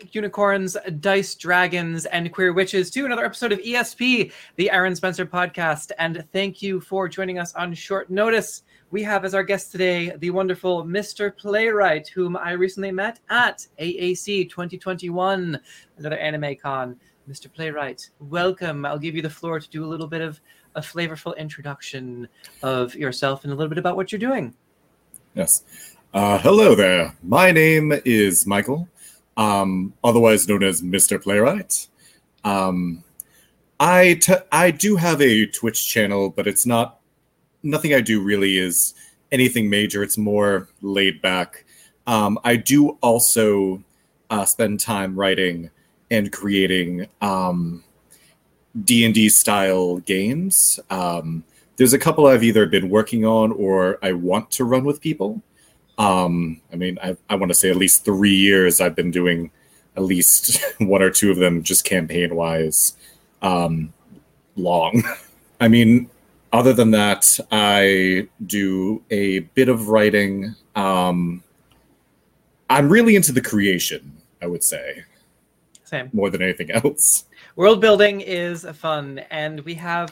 Psychic Unicorns, Dice Dragons, and Queer Witches, to another episode of ESP, the Aaron Spencer podcast. And thank you for joining us on short notice. We have as our guest today the wonderful Mr. Playwright, whom I recently met at AAC 2021, another anime con. Mr. Playwright, welcome. I'll give you the floor to do a little bit of a flavorful introduction of yourself and a little bit about what you're doing. Yes. Uh, hello there. My name is Michael, um, otherwise known as Mr. Playwright. Um, I t- I do have a Twitch channel, but it's not nothing I do really is anything major. It's more laid back. Um, I do also uh, spend time writing and creating um, D and D style games. Um, there's a couple I've either been working on or I want to run with people. Um, I mean, I, I want to say at least three years I've been doing at least one or two of them just campaign wise um, long. I mean, other than that, I do a bit of writing. Um, I'm really into the creation, I would say, Same. more than anything else. World building is fun, and we have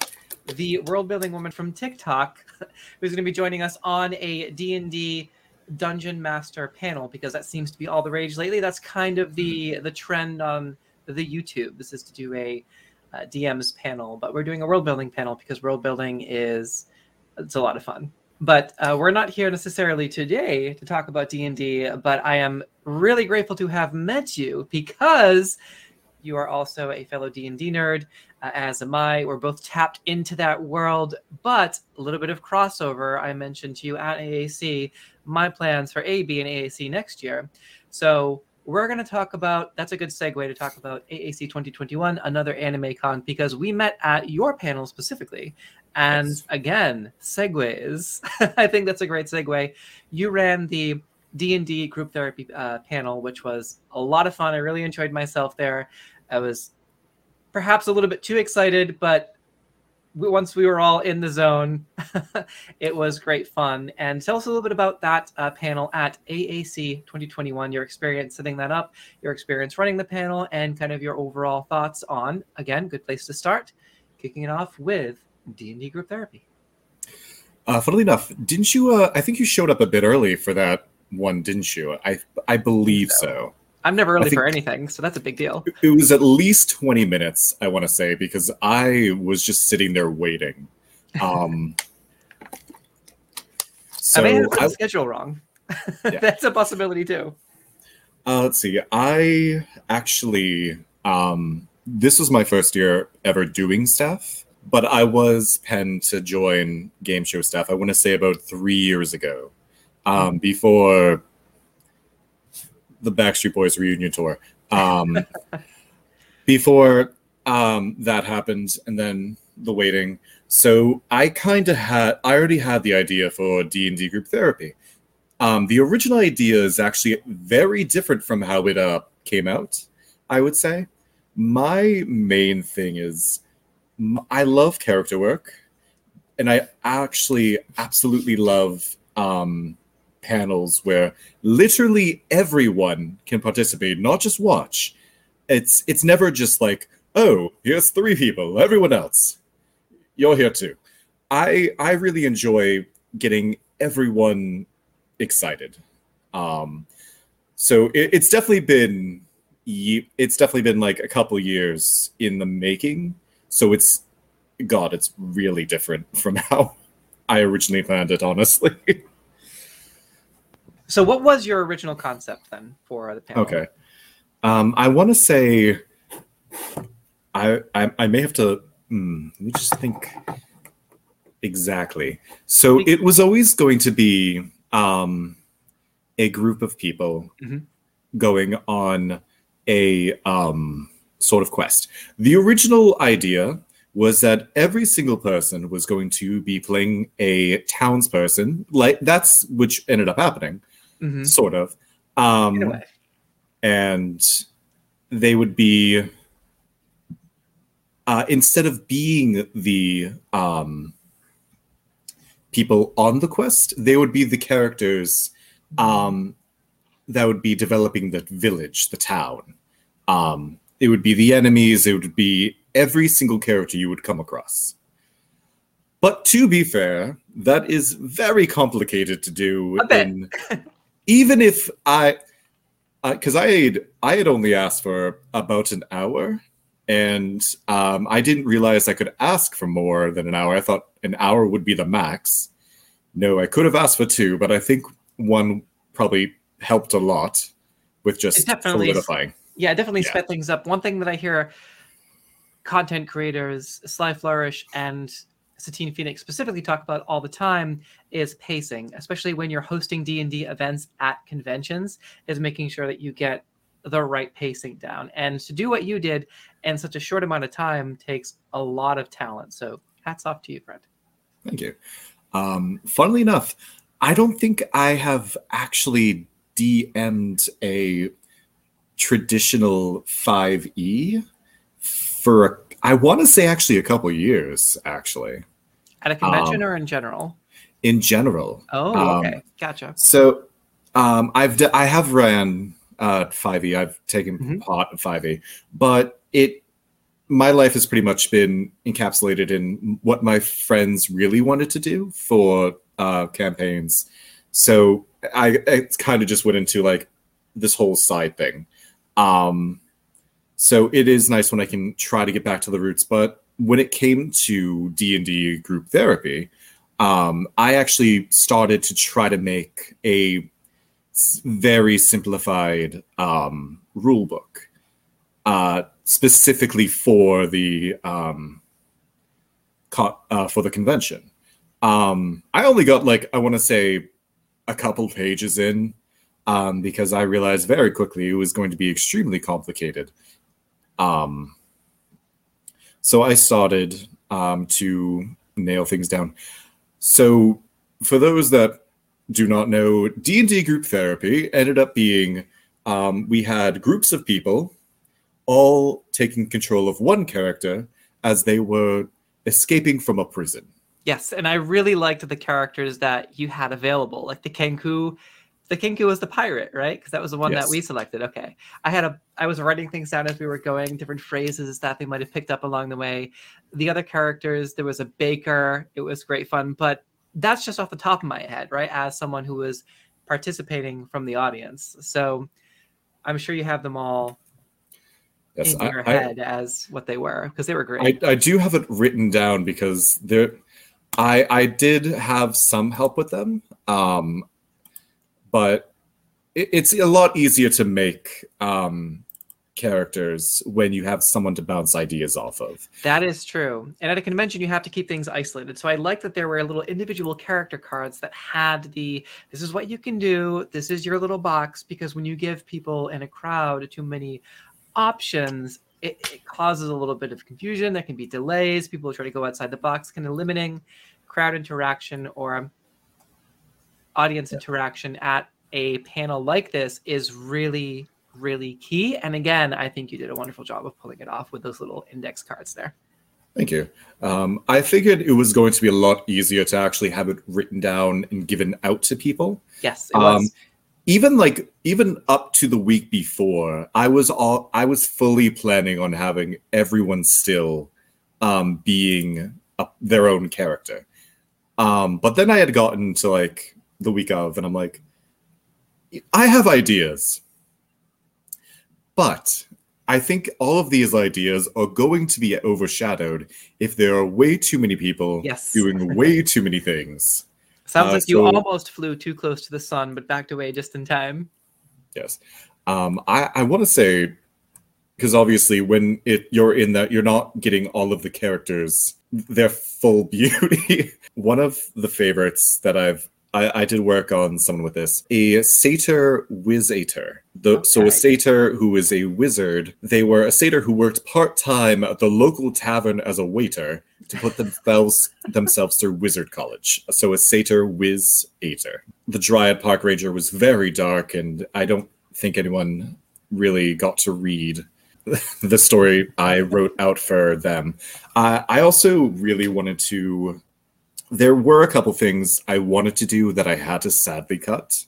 the world building woman from TikTok who's going to be joining us on a D&D dungeon master panel because that seems to be all the rage lately. That's kind of the the trend on the YouTube. This is to do a uh, DM's panel, but we're doing a world building panel because world building is it's a lot of fun. But uh, we're not here necessarily today to talk about D and D. But I am really grateful to have met you because you are also a fellow D and D nerd, uh, as am I. We're both tapped into that world, but a little bit of crossover. I mentioned to you at AAC my plans for AB and AAC next year. So we're going to talk about that's a good segue to talk about AAC 2021, another anime con, because we met at your panel specifically. And Yes. again, segues. I think that's a great segue. You ran the D&D group therapy uh, panel, which was a lot of fun. I really enjoyed myself there. I was perhaps a little bit too excited, but once we were all in the zone, it was great fun. And tell us a little bit about that uh, panel at AAC 2021, your experience setting that up, your experience running the panel, and kind of your overall thoughts on, again, good place to start, kicking it off with D&D group therapy. Uh, funnily enough, didn't you? Uh, I think you showed up a bit early for that one, didn't you? I I believe so. I'm never early for anything, so that's a big deal. It was at least 20 minutes, I want to say, because I was just sitting there waiting. Um, so I may have the schedule wrong. Yeah. that's a possibility too. uh, let's see. I actually, um, this was my first year ever doing stuff, but I was penned to join game show staff. I want to say about three years ago, um, before the Backstreet Boys reunion tour. Um, before um, that happened, and then the waiting. So I kind of had, I already had the idea for D and D group therapy. Um, the original idea is actually very different from how it uh, came out. I would say my main thing is m- I love character work, and I actually absolutely love um, panels where literally everyone can participate, not just watch. It's it's never just like, oh, here's three people, everyone else, you're here too. I I really enjoy getting everyone excited. Um, so it, it's definitely been it's definitely been like a couple years in the making. So it's God, it's really different from how I originally planned it. Honestly. So, what was your original concept then for the panel? Okay. Um, I want to say, I, I I may have to. Hmm, let me just think. Exactly. So it was always going to be um, a group of people Mhm. going on a um, sort of quest. The original idea was that every single person was going to be playing a townsperson. Like that's which ended up happening, Mhm. sort of. Um, In a way. and they would be uh, instead of being the um, people on the quest, they would be the characters um, that would be developing the village, the town. Um, it would be the enemies. It would be every single character you would come across. But to be fair, that is very complicated to do. In, even if I, because I had I had only asked for about an hour, and um, I didn't realize I could ask for more than an hour. I thought an hour would be the max. No, I could have asked for two, but I think one probably helped a lot with just It definitely- solidifying. Yeah, definitely Yeah. sped things up. One thing that I hear content creators, Sly Flourish and Satine Phoenix specifically talk about all the time is pacing, especially when you're hosting D&D events at conventions, is making sure that you get the right pacing down. And to do what you did in such a short amount of time takes a lot of talent. So hats off to you, friend. Thank you. Um, funnily enough, I don't think I have actually DM'd a traditional 5e for a, I want to say actually a couple years actually At a convention Um, or in general? in general. Oh, um, okay. Gotcha. So um, I've d- I have ran uh, 5e. I've taken Mhm. part of 5e, but it my life has pretty much been encapsulated in what my friends really wanted to do for uh, campaigns. So I it kind of just went into like this whole side thing. Um, so it is nice when I can try to get back to the roots. But when it came to D and D group therapy, um, I actually started to try to make a very simplified um, rule book, uh, specifically for the um, co- uh, for the convention. Um, I only got like I want to say a couple pages in um, because I realized very quickly it was going to be extremely complicated. Um, so I started um, to nail things down. So for those that do not know, D and D group therapy ended up being um, we had groups of people all taking control of one character as they were escaping from a prison. Yes, and I really liked the characters that you had available, like the Kenku. The Kenku was the pirate, right? Because that was the one Yes. that we selected. Okay, I had a. I was writing things down as we were going, different phrases that they might have picked up along the way. The other characters, there was a baker. It was great fun, but that's just off the top of my head, right? As someone who was participating from the audience, so I'm sure you have them all Yes, in I, your I- head as what they were because they were great. I, I do have it written down because there I I did have some help with them. Um but it, it's a lot easier to make um characters when you have someone to bounce ideas off of. That is true. And at a convention, you have to keep things isolated. So I like that there were little individual character cards that had the this is what you can do, this is your little box, because when you give people in a crowd too many options, it, it causes a little bit of confusion. There can be delays. People try to go outside the box, kind of limiting crowd interaction or audience interaction at a panel like this is really really key and again i think you did a wonderful job of pulling it off with those little index cards there Thank you. Um, I figured it was going to be a lot easier to actually have it written down and given out to people. yes it was Um, even like even up to the week before, I was all I was fully planning on having everyone still um, being a, their own character. Um, but then I had gotten to like the week of, and I'm like, I have ideas, but I think all of these ideas are going to be overshadowed if there are way too many people Yes. doing way too many things. sounds uh, like you so- almost flew too close to the sun but backed away just in time Yes. Um, I, I want to say, because obviously when it you're in that, you're not getting all of the characters their full beauty. One of the favorites that I've I, I did work on someone with this a satyr wizator. The, So a satyr who is a wizard. They were a satyr who worked part time at the local tavern as a waiter to put themselves themselves through wizard college. So a satyr wizator the Dryad Park Ranger was very dark, and I don't think anyone really got to read the story I wrote out for them. Uh, I also really wanted to. There were a couple things I wanted to do that I had to sadly cut.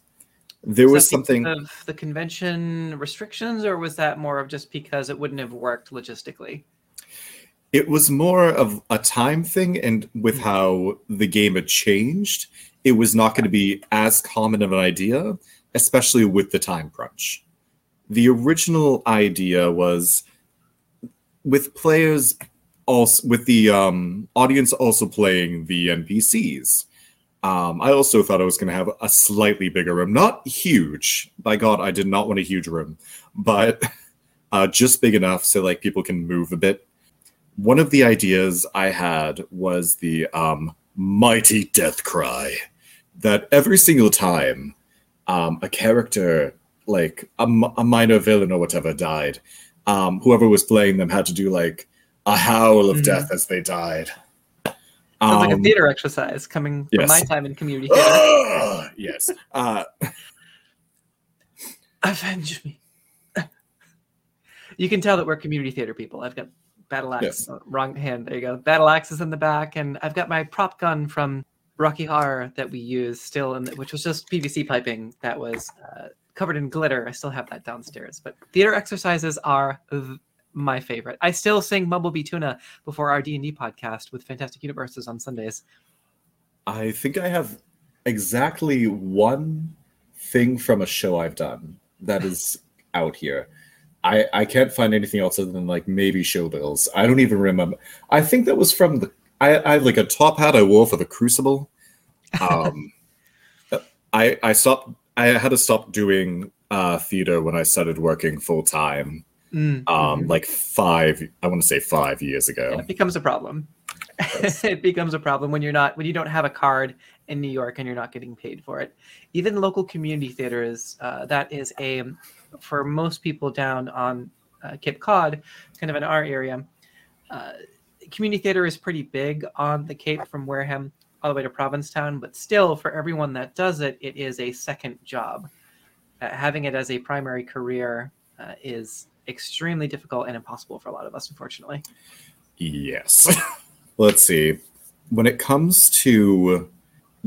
There Was was something. of the convention restrictions, or was that more of just because it wouldn't have worked logistically? It was more of a time thing, and with Mhm. how the game had changed, it was not going to be as common of an idea, especially with the time crunch. The original idea was with players also with the um, audience also playing the NPCs. Um, I also thought I was going to have a slightly bigger room, not huge. By God, I did not want a huge room, but uh, just big enough so like people can move a bit one of the ideas I had was the um, mighty death cry. That every single time um, a character, like a minor villain or whatever, died, um, whoever was playing them had to do like a howl of Mhm. death as they died. Sounds like a Um, theater exercise coming from my time in community theater. "Ah!" yes. Uh, Avenge me. you can tell that we're community theater people. I've got battle axe, Yes. oh, wrong hand. There you go. Battle axe is in the back, and I've got my prop gun from Rocky Horror that we use still, in the, which was just PVC piping that was uh, covered in glitter. I still have that downstairs. But theater exercises are my favorite. I still sing Mumblebee Tuna before our D and D podcast with Fantastic Universes on Sundays. I think I have exactly one thing from a show I've done that is out here. I, I can't find anything else other than like maybe showbills. I don't even remember. I think that was from the. I, I like a top hat I wore for the Crucible. Um, I I stopped. I had to stop doing uh, theater when I started working full time. Mm, Um, mhm. like five. I want to say five years ago. it becomes a problem. It becomes a problem when you're not when you don't have a card in New York and you're not getting paid for it. Even local community theaters, uh, that is a for most people down on uh, Cape Cod, kind of in our area. Uh, community theater is pretty big on the Cape from Wareham all the way to Provincetown, but still, for everyone that does it, it is a second job. Uh, having it as a primary career uh, is extremely difficult and impossible for a lot of us, unfortunately. Yes. Let's see. When it comes to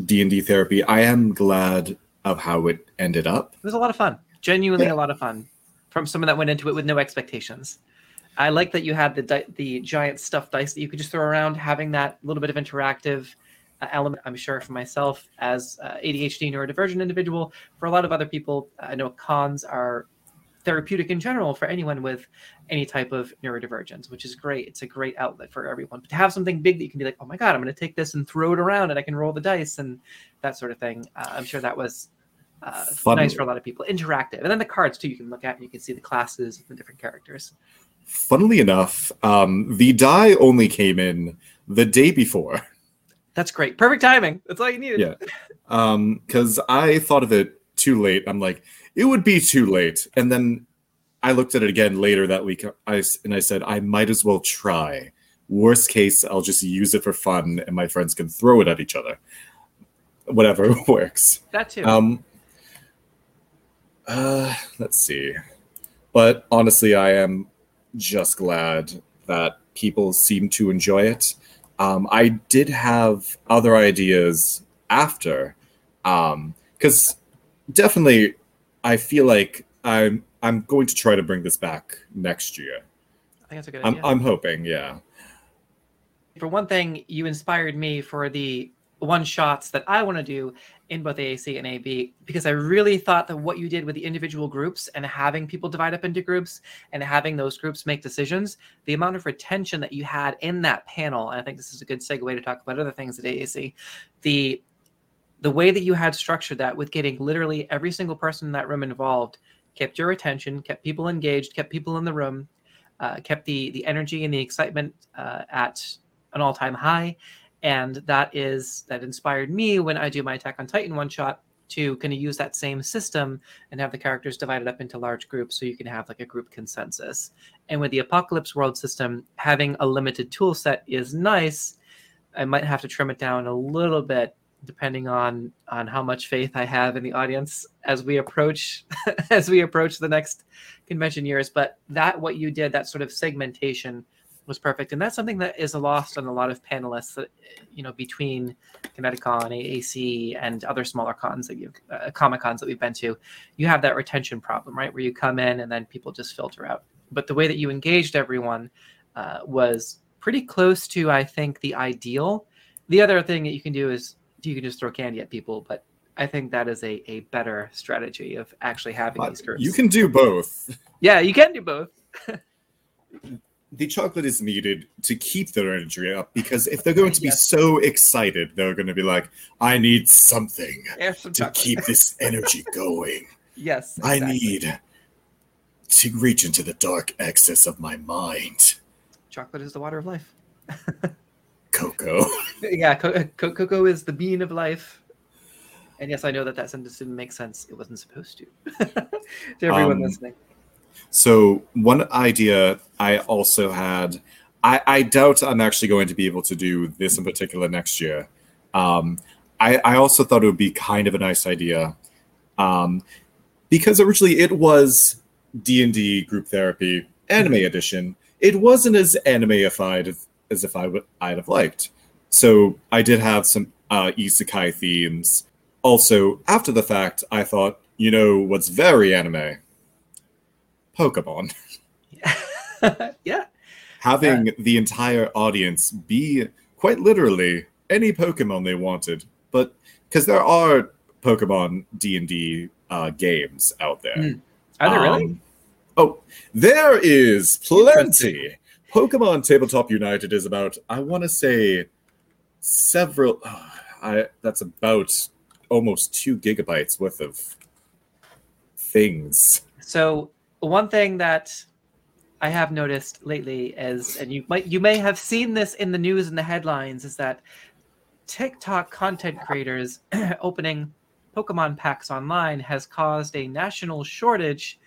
D&D therapy, I am glad of how it ended up. It was a lot of fun. Genuinely Yeah. a lot of fun from someone that went into it with no expectations. I like that you had the di- the giant stuffed dice that you could just throw around, having that little bit of interactive uh, element. I'm sure for myself as uh, ADHD neurodivergent individual, for a lot of other people, I know cons are therapeutic in general for anyone with any type of neurodivergence, which is great. It's a great outlet for everyone. But to have something big that you can be like, oh my god, I'm going to take this and throw it around, and I can roll the dice and that sort of thing. Uh, I'm sure that was uh, Fun. nice for a lot of people. Interactive, and then the cards too. You can look at and you can see the classes and the different characters. Funnily enough, um, the die only came in the day before. That's great. Perfect timing. That's all you needed. Yeah. Um, because I thought of it too late. I'm like, it would be too late. And then I looked at it again later that week. I and I said, I might as well try. Worst case, I'll just use it for fun, and my friends can throw it at each other. Whatever works. That too. Um, uh, let's see. But honestly, I am just glad that people seem to enjoy it. Um, I did have other ideas after, because definitely, I feel like I'm I'm going to try to bring this back next year. I think that's a good I'm idea. I'm hoping, yeah. for one thing, you inspired me for the one shots that I want to do in both AAC and AB because I really thought that what you did with the individual groups and having people divide up into groups and having those groups make decisions, the amount of retention that you had in that panel, and I think this is a good segue to talk about other things at AAC, the the way that you had structured that with getting literally every single person in that room involved kept your attention, kept people engaged, kept people in the room, uh, kept the the energy and the excitement uh, at an all-time high. And that is that inspired me when i do my attack on titan one shot to kind of use that same system and have the characters divided up into large groups so you can have like a group consensus. And with the apocalypse world system having a limited tool set is nice. I might have to trim it down a little bit depending on on how much faith I have in the audience as we approach as we approach the next convention years. But that what you did, that sort of segmentation was perfect. And that's something that is lost on a lot of panelists that, you know, between Kineticon, AAC, and other smaller cons that you, uh, Comic Cons that we've been to, you have that retention problem, right? Where you come in and then people just filter out. But the way that you engaged everyone uh, was pretty close to, I think, the ideal. The other thing that you can do is you can just throw candy at people, but I think that is a, a better strategy of actually having these groups. You can do both. Yeah, you can do both. the chocolate is needed to keep their energy up because if they're going to be Yes. so excited, they're going to be like, I need something some to keep this energy going. Yes, I need to reach into the dark excess of my mind. chocolate is the water of life. Cocoa. yeah, co- co- cocoa is the bean of life. And yes, I know that that sentence didn't make sense. It wasn't supposed to. to everyone Um, listening. So one idea I also had, I, I doubt I'm actually going to be able to do this in particular next year. Um, I, I also thought it would be kind of a nice idea, um, because originally it was D and D group therapy anime edition. It wasn't as animeified as, if I would I'd have liked. So I did have some uh, isekai themes. Also, after the fact, I thought, you know, what's very anime? Pokemon. yeah, Having the entire audience be quite literally any Pokemon they wanted, but because there are Pokemon D and D uh, games out there. Mm. are there really? Um, oh, there is plenty. Pokemon Tabletop United is about, I want to say, several. Ah, I that's about almost two gigabytes worth of things. So one thing that I have noticed lately is, and you might you may have seen this in the news and the headlines, is that TikTok content creators opening Pokemon packs online has caused a national shortage,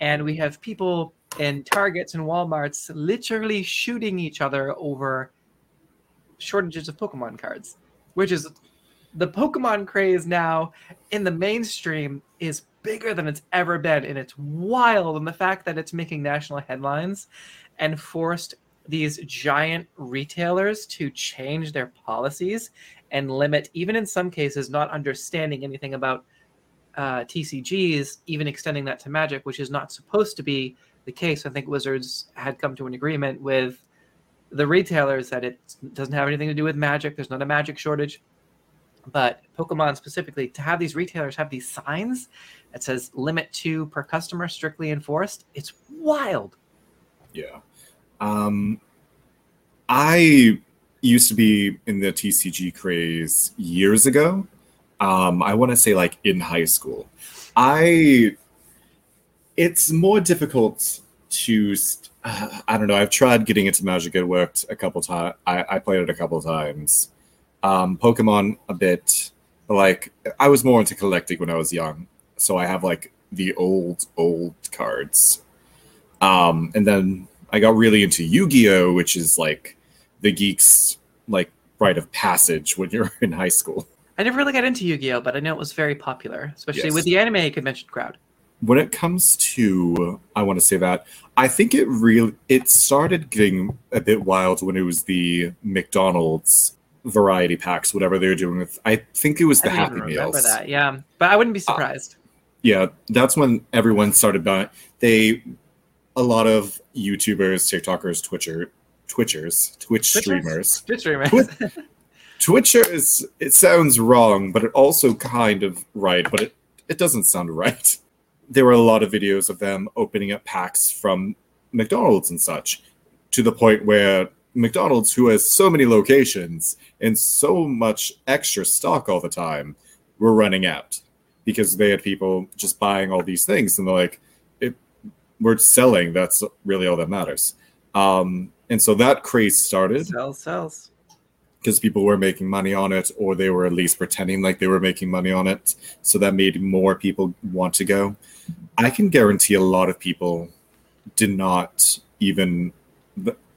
and we have people in Targets and WalMarts literally shooting each other over shortages of Pokemon cards, which is the Pokemon craze now in the mainstream is bigger than it's ever been, and it's wild. And the fact that it's making national headlines and forced these giant retailers to change their policies and limit, even in some cases, not understanding anything about uh, TCGs, even extending that to Magic, which is not supposed to be the case. I think Wizards had come to an agreement with the retailers that it doesn't have anything to do with Magic. There's not a Magic shortage but Pokemon specifically to have these retailers have these signs that says limit two per customer strictly enforced. It's wild. Yeah. Um, I used to be in the TCG craze years ago. Um, I want to say like in high school. I. It's more difficult to. St- uh, I don't know. I've tried getting into Magic. It worked a couple times. I, I played it a couple times. Um, Pokemon a bit. Like I was more into collecting when I was young, so I have like the old old cards. Um, and then I got really into Yu-Gi-Oh, which is like the geeks like rite of passage when you're in high school. I never really got into Yu-Gi-Oh, but I know it was very popular, especially Yes. with the anime convention crowd. When it comes to, I want to say that I think it really it started getting a bit wild when it was the McDonald's variety packs, whatever they were doing with. I think it was the Happy Meals. that. Yeah, but I wouldn't be uh, surprised. yeah, that's when everyone started buying. They, a lot of YouTubers, TikTokers, Twitcher, Twitchers, Twitch Twitchers? streamers, Twitch streamers. Twitchers. It sounds wrong, but it also kind of right, but it it doesn't sound right. There were a lot of videos of them opening up packs from McDonald's and such, to the point where McDonald's, who has so many locations and so much extra stock all the time, were running out because they had people just buying all these things. And they're like it, we're selling. That's really all that matters. Um, and so that craze started sells, sells. because people were making money on it or they were at least pretending like they were making money on it. So that made more people want to go i can guarantee a lot of people did not even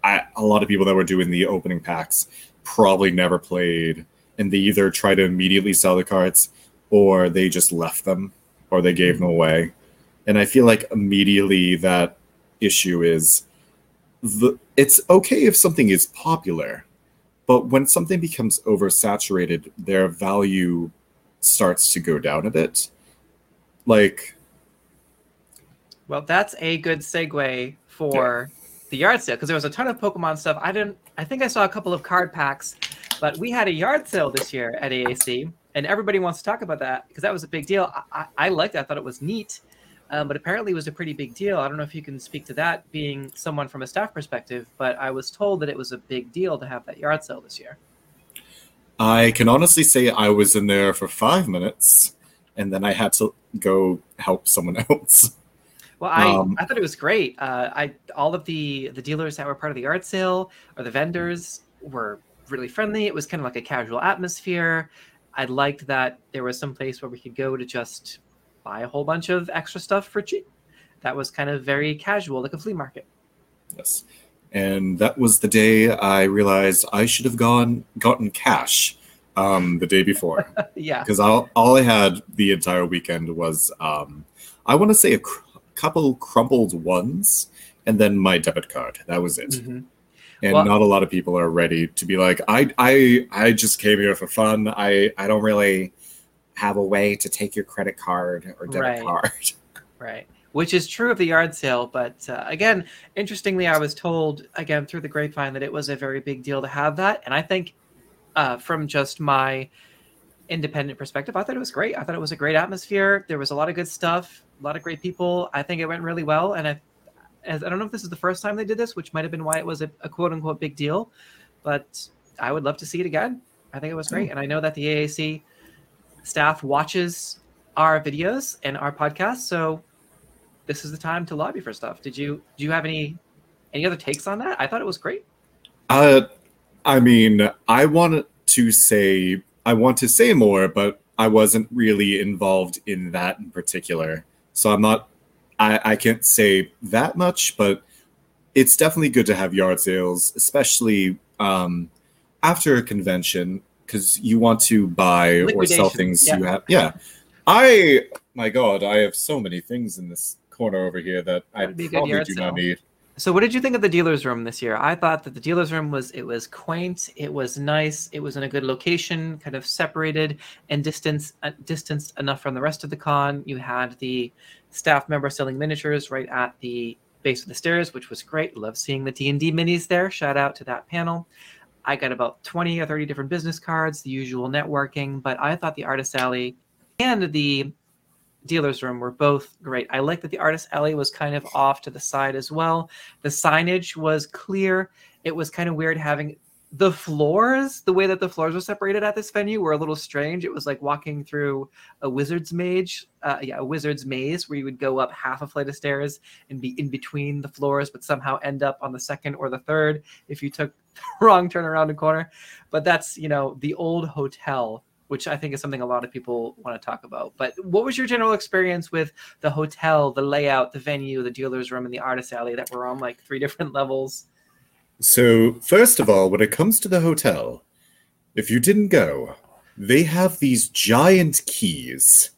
I, a lot of people that were doing the opening packs probably never played and they either try to immediately sell the cards or they just left them or they gave them mm-hmm. away. And I feel like immediately that issue is the it's okay if something is popular, but when something becomes oversaturated, their value starts to go down a bit. Like Well, that's a good segue for the yard sale because there was a ton of Pokemon stuff. I didn't. I think I saw a couple of card packs, but we had a yard sale this year at AAC, and everybody wants to talk about that because that was a big deal. I, I, I liked it. I thought it was neat, um, but apparently it was a pretty big deal. I don't know if you can speak to that, being someone from a staff perspective, but I was told that it was a big deal to have that yard sale this year. I can honestly say I was in there for five minutes and then I had to go help someone else. Well, I, Um, I thought it was great. Uh, I all of the the dealers that were part of the art sale or the vendors were really friendly. It was kind of like a casual atmosphere. I liked that there was some place where we could go to just buy a whole bunch of extra stuff for cheap. That was kind of very casual, like a flea market. Yes. And that was the day I realized I should have gone gotten cash um, the day before. yeah, because all, all I had the entire weekend was um, I want to say a couple crumpled ones and then my debit card. That was it. Mhm. And Well- not a lot of people are ready to be like, I I I just came here for fun. I I don't really have a way to take your credit card or debit Right. card. right. Which is true of the yard sale, but uh, again, interestingly, I was told again through the grapevine that it was a very big deal to have that, and I think uh, from just my independent perspective, I thought it was great. I thought it was a great atmosphere. There was a lot of good stuff, a lot of great people. I think it went really well, and I, as, I don't know if this is the first time they did this, which might have been why it was a, a quote unquote big deal, but I would love to see it again. I think it was great, and I know that the AAC staff watches our videos and our podcast, so this is the time to lobby for stuff. Did you do you have any any other takes on that? I thought it was great. Uh, I mean, I want to say I want to say more, but I wasn't really involved in that in particular, so I'm not. I I can't say that much, but it's definitely good to have yard sales, especially um, after a convention, because you want to buy or sell things yeah. you have. Yeah, I my God, I have so many things in this corner over here that I That'd good probably do sale. not need. So what did you think of the dealer's room this year? I thought that the dealer's room was it was quaint, it was nice, it was in a good location, kind of separated and distance uh, distanced enough from the rest of the con. You had the staff member selling miniatures right at the base of the stairs, which was great. Love seeing the D&D minis there. Shout out to that panel. I got about 20 or 30 different business cards, the usual networking, but I thought the artist alley and the dealer's room were both great. I like that the artist alley was kind of off to the side as well. The signage was clear. It was kind of weird having the floors, the way that the floors were separated at this venue were a little strange. It was like walking through a wizard's mage, uh, yeah, a wizard's maze where you would go up half a flight of stairs and be in between the floors, but somehow end up on the second or the third if you took the wrong turn around a corner. But that's, you know, the old hotel which I think is something a lot of people want to talk about. But what was your general experience with the hotel, the layout, the venue, the dealer's room, and the artist alley that were on like three different levels? So, first of all, when it comes to the hotel, if you didn't go, they have these giant keys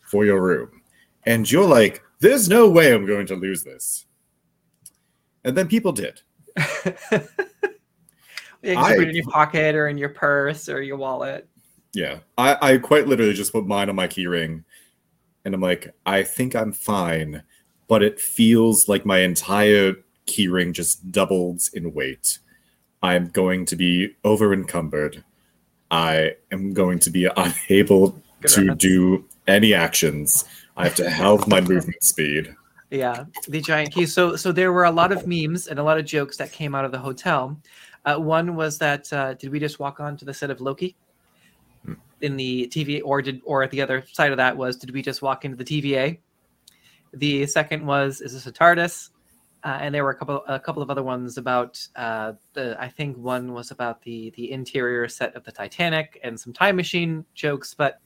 for your room. And you're like, there's no way I'm going to lose this. And then people did. Yeah, I- put it in your pocket or in your purse or your wallet. Yeah. I, I quite literally just put mine on my key ring. And I'm like, I think I'm fine. But it feels like my entire key ring just doubled in weight. I'm going to be over encumbered. I am going to be unable Good to riddance. do any actions. I have to halve my movement speed. Yeah, the giant key. So, so there were a lot of memes and a lot of jokes that came out of the hotel. Uh, one was that uh, did we just walk onto the set of Loki. In the TVA, or did, or at the other side of that was did we just walk into the TVA? The second was is this a TARDIS? Uh, and there were a couple, a couple of other ones about uh, the. I think one was about the the interior set of the Titanic and some time machine jokes, but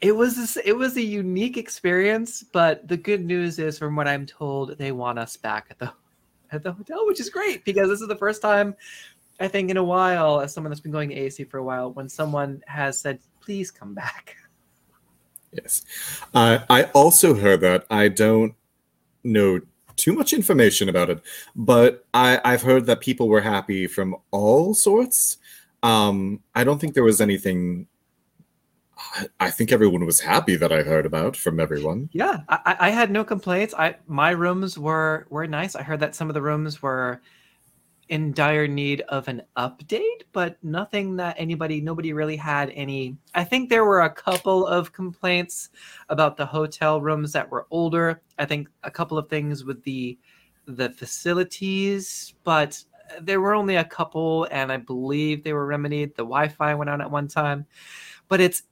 it was it was a unique experience but the good news is from what i'm told they want us back at the at the hotel which is great because this is the first time I think in a while, as someone that's been going to AAC for a while, when someone has said, "Please come back." Yes. Uh, I also heard that. I don't know too much information about it, but I, I've heard that people were happy from all sorts. Um, I don't think there was anything. I- I think everyone was happy that I heard about from everyone. Yeah, I, I I had no complaints. I my rooms were were nice. I heard that some of the rooms were in dire need of an update, but nothing that anybody nobody really had any. I think there were a couple of complaints about the hotel rooms that were older. I think a couple of things with the the facilities, but there were only a couple, and I believe they were remedied. The Wi-Fi went out at one time, but it's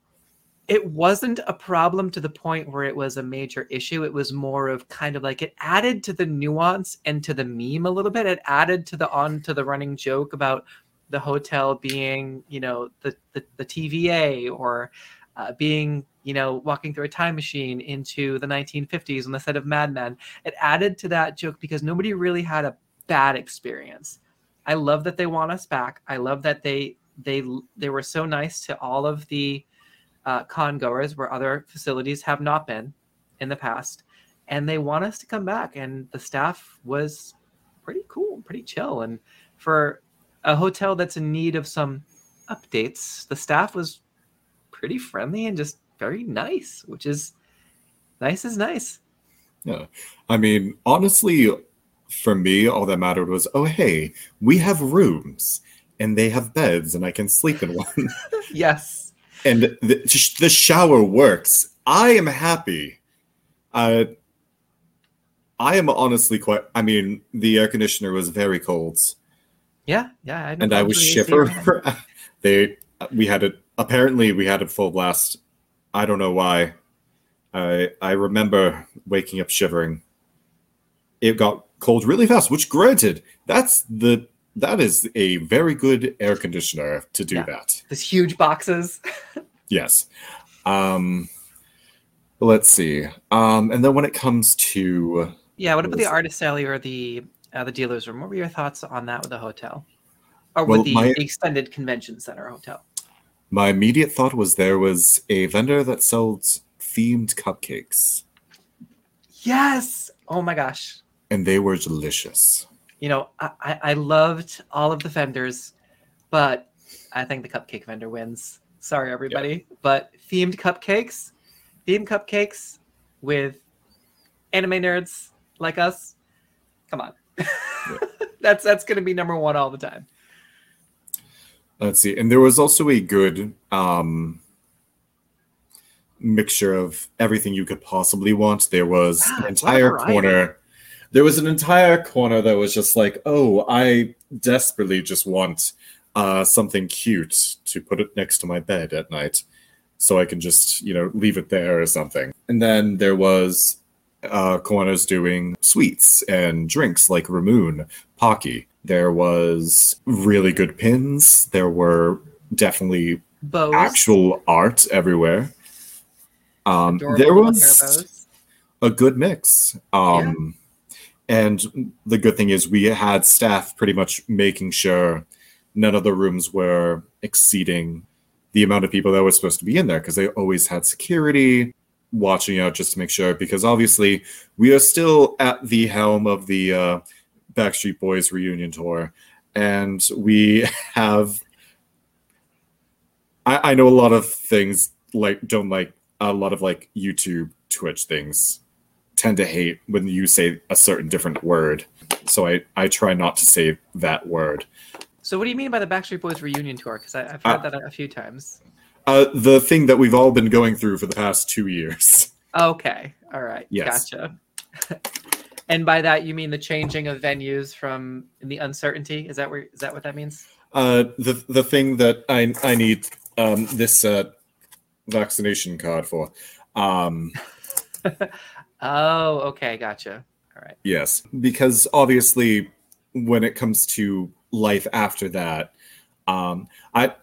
it wasn't a problem to the point where it was a major issue. It was more of kind of like it added to the nuance and to the meme a little bit. It added to the on to the running joke about the hotel being, you know, the the, the TVA or uh, being, you know, walking through a time machine into the 1950s on the set of Mad Men. It added to that joke because nobody really had a bad experience. I love that they want us back. I love that they they they were so nice to all of the uh, con goers where other facilities have not been in the past, and they want us to come back. And the staff was pretty cool, pretty chill, and for a hotel that's in need of some updates, the staff was pretty friendly and just very nice, which is nice is nice. Yeah. I mean, honestly, for me, all that mattered was, oh, hey, we have rooms and they have beds and I can sleep in one. yes. And the, the shower works. I am happy. Uh, I am honestly quite. I mean, the air conditioner was very cold, Yeah, yeah. no and I was with AC shiver. they we had it. Apparently, we had it full blast. I don't know why. I I remember waking up shivering. It got cold really fast. Which, granted, that's the that is a very good air conditioner to do Yeah. that. These huge boxes. Yes. Um, let's see. Um, and then when it comes to Yeah, what about the artist alley or the uh, the dealer's room? What were your thoughts on that with the hotel, or Well, with the, my- the extended convention center hotel? my immediate thought was there was a vendor that sold themed cupcakes, Yes. Oh my gosh. and they were delicious. You know, I, I, loved all of the vendors, but I think the cupcake vendor wins. Sorry, everybody, but themed cupcakes, themed cupcakes with anime nerds like us. Come on, that's that's gonna be number one all the time. Let's see. And there was also a good um, mixture of everything you could possibly want. There was Wow, an entire corner. There was an entire corner that was just like, oh, I desperately just want uh, something cute to put it next to my bed at night so I can just, you know, leave it there or something. And then there was uh, corners doing sweets and drinks like Ramune, Pocky. There was really good pins. There were definitely Bows. actual art everywhere. Um, there little pair of was a good mix. Um, And the good thing is, we had staff pretty much making sure none of the rooms were exceeding the amount of people that were supposed to be in there because they always had security watching out just to make sure. Because obviously, we are still at the helm of the uh, Backstreet Boys reunion tour, and we have. I, I know a lot of things like don't like a lot of like YouTube, Twitch things tend to hate when you say a certain different word. So I, I try not to say that word. So, what do you mean by the Backstreet Boys reunion tour? Because I've Uh, heard that a few times. Uh, the thing that we've all been going through for the past two years. Okay, all right, Yes. gotcha. and by that, you mean the changing of venues from the uncertainty? Is that where? Is that what that means? Uh, the the thing that I I need um, this uh, vaccination card for. Um, Oh, okay, gotcha. All right. Yes, because obviously, when it comes to life after that, um, I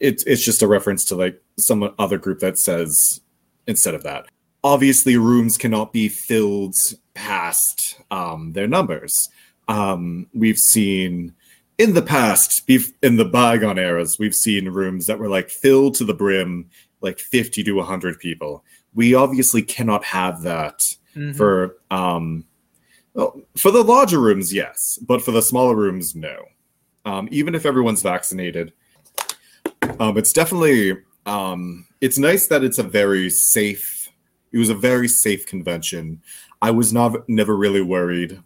it's it's just a reference to like some other group that says instead of that. Obviously, rooms cannot be filled past um, their numbers. Um, we've seen in the past, in the bygone eras, we've seen rooms that were like filled to the brim, like 50 to 100 people. We obviously cannot have that Mhm. for um well, for the larger rooms yes but for the smaller rooms no. Um even if everyone's vaccinated um it's definitely um it's nice that it's a very safe it was a very safe convention. I was not never really worried.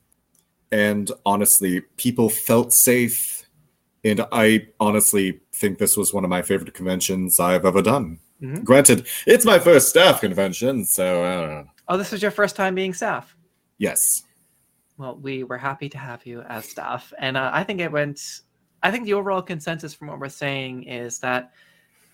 And honestly people felt safe. And i honestly think this was one of my favorite conventions i've ever done. Mhm. granted it's my first staff convention so i don't know Oh, this was your first time being staff. yes Well, we were happy to have you as staff, and uh, I think it went. I think the overall consensus from what we're saying is that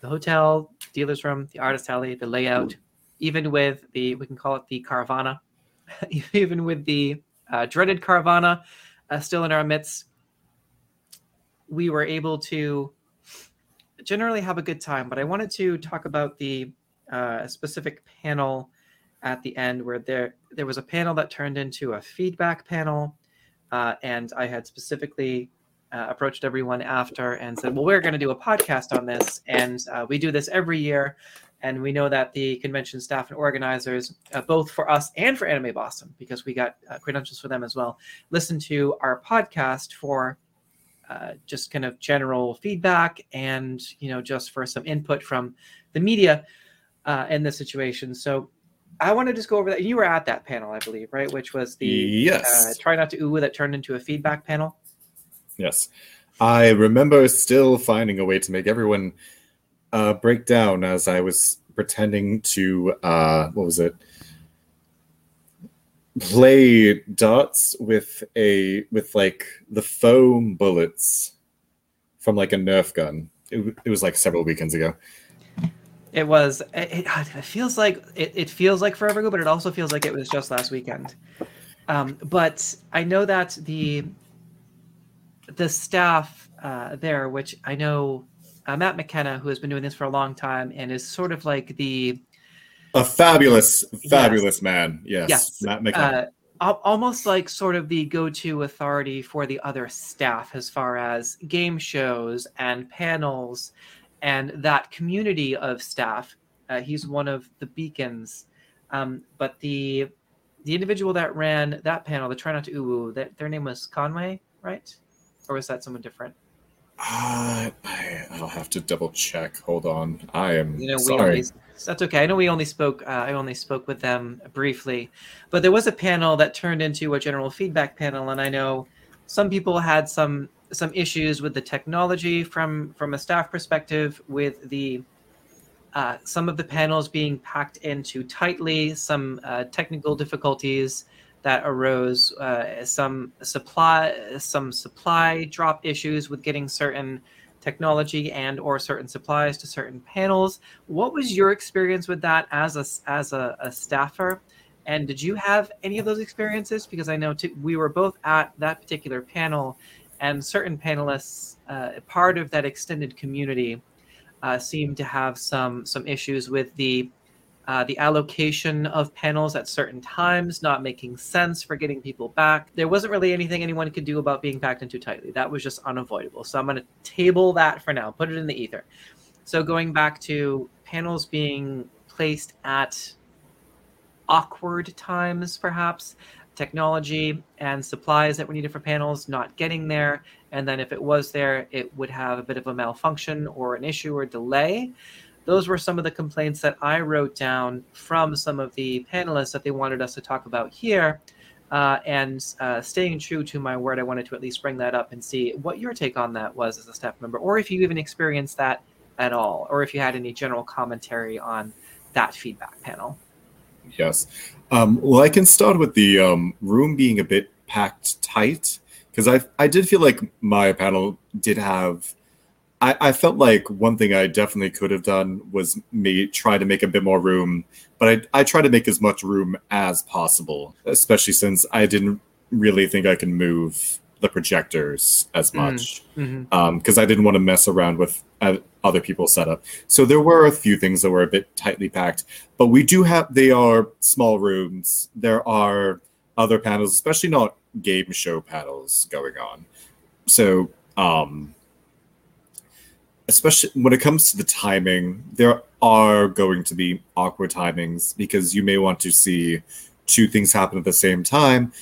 the hotel, dealer's room, the artist alley, the layout, even with the we can call it the Caravana, even with the uh, dreaded Caravana uh, still in our midst, we were able to generally have a good time. But I wanted to talk about the uh, specific panel at the end where there there was a panel that turned into a feedback panel uh, and i had specifically uh, approached everyone after and said well we're going to do a podcast on this and uh, we do this every year and we know that the convention staff and organizers uh, both for us and for anime boston because we got uh, credentials for them as well listen to our podcast for uh, just kind of general feedback and you know just for some input from the media uh, in this situation. So I want to just go over that. You were at that panel, I believe, right? Which was the yes uh, try not to ooh that turned into a feedback panel. Yes. I remember still finding a way to make everyone uh, break down as I was pretending to, uh, what was it? Play dots with a, with like the foam bullets from like a Nerf gun. It, it was like several weekends ago. It was. It, it, feels like it, it feels like forever ago, but it also feels like it was just last weekend. Um, but I know that the the staff uh, there, which I know uh, Matt McKenna, who has been doing this for a long time and is sort of like the A fabulous, fabulous man. Yes. Yes. Matt McKenna. uh, almost like sort of the go-to authority for the other staff as far as game shows and panels and that community of staff. Uh, he's one of the beacons. Um, but the the individual that ran that panel, the try not to ooh that their name was Conway, right? Or was that someone different? Uh, I, I'll have to double check. Hold on. I am you know sorry. only, that's okay i know we only spoke uh, i only spoke with them briefly but there was a panel that turned into a general feedback panel and i know some people had some some issues with the technology from from a staff perspective with the uh, some of the panels being packed in too tightly some uh, technical difficulties that arose uh, some supply some supply drop issues with getting certain technology and or certain supplies to certain panels. What was your experience with that as a as a, a staffer? And did you have any of those experiences? Because i know t- we were both at that particular panel and certain panelists uh, part of that extended community uh, seemed to have some some issues with the uh, the allocation of panels at certain times not making sense for getting people back. There wasn't really anything anyone could do about being packed in too tightly. That was just unavoidable. So I'm going to table that for now, put it in the ether. So going back to panels being placed at awkward times, perhaps technology and supplies that were needed for panels not getting there. And then if it was there, it would have a bit of a malfunction or an issue or delay those were some of the complaints that I wrote down from some of the panelists that they wanted us to talk about here. Uh, and uh, staying true to my word, I wanted to at least bring that up and see what your take on that was as a staff member, or if you even experienced that at all, or if you had any general commentary on that feedback panel. Yes. Um, well, I can start with the um, room being a bit packed tight because I I did feel like my panel did have. I, I felt like one thing I definitely could have done was me try to make a bit more room, but I I try to make as much room as possible, especially since I didn't really think I can move the projectors as Mm. much Mm-hmm. because I didn't want to mess around with uh, other people's setup. So there were a few things that were a bit tightly packed, but we do have they are small rooms. There are other panels, especially not game show panels going on. So um, especially when it comes to the timing, there are going to be awkward timings because you may want to see two things happen at the same time.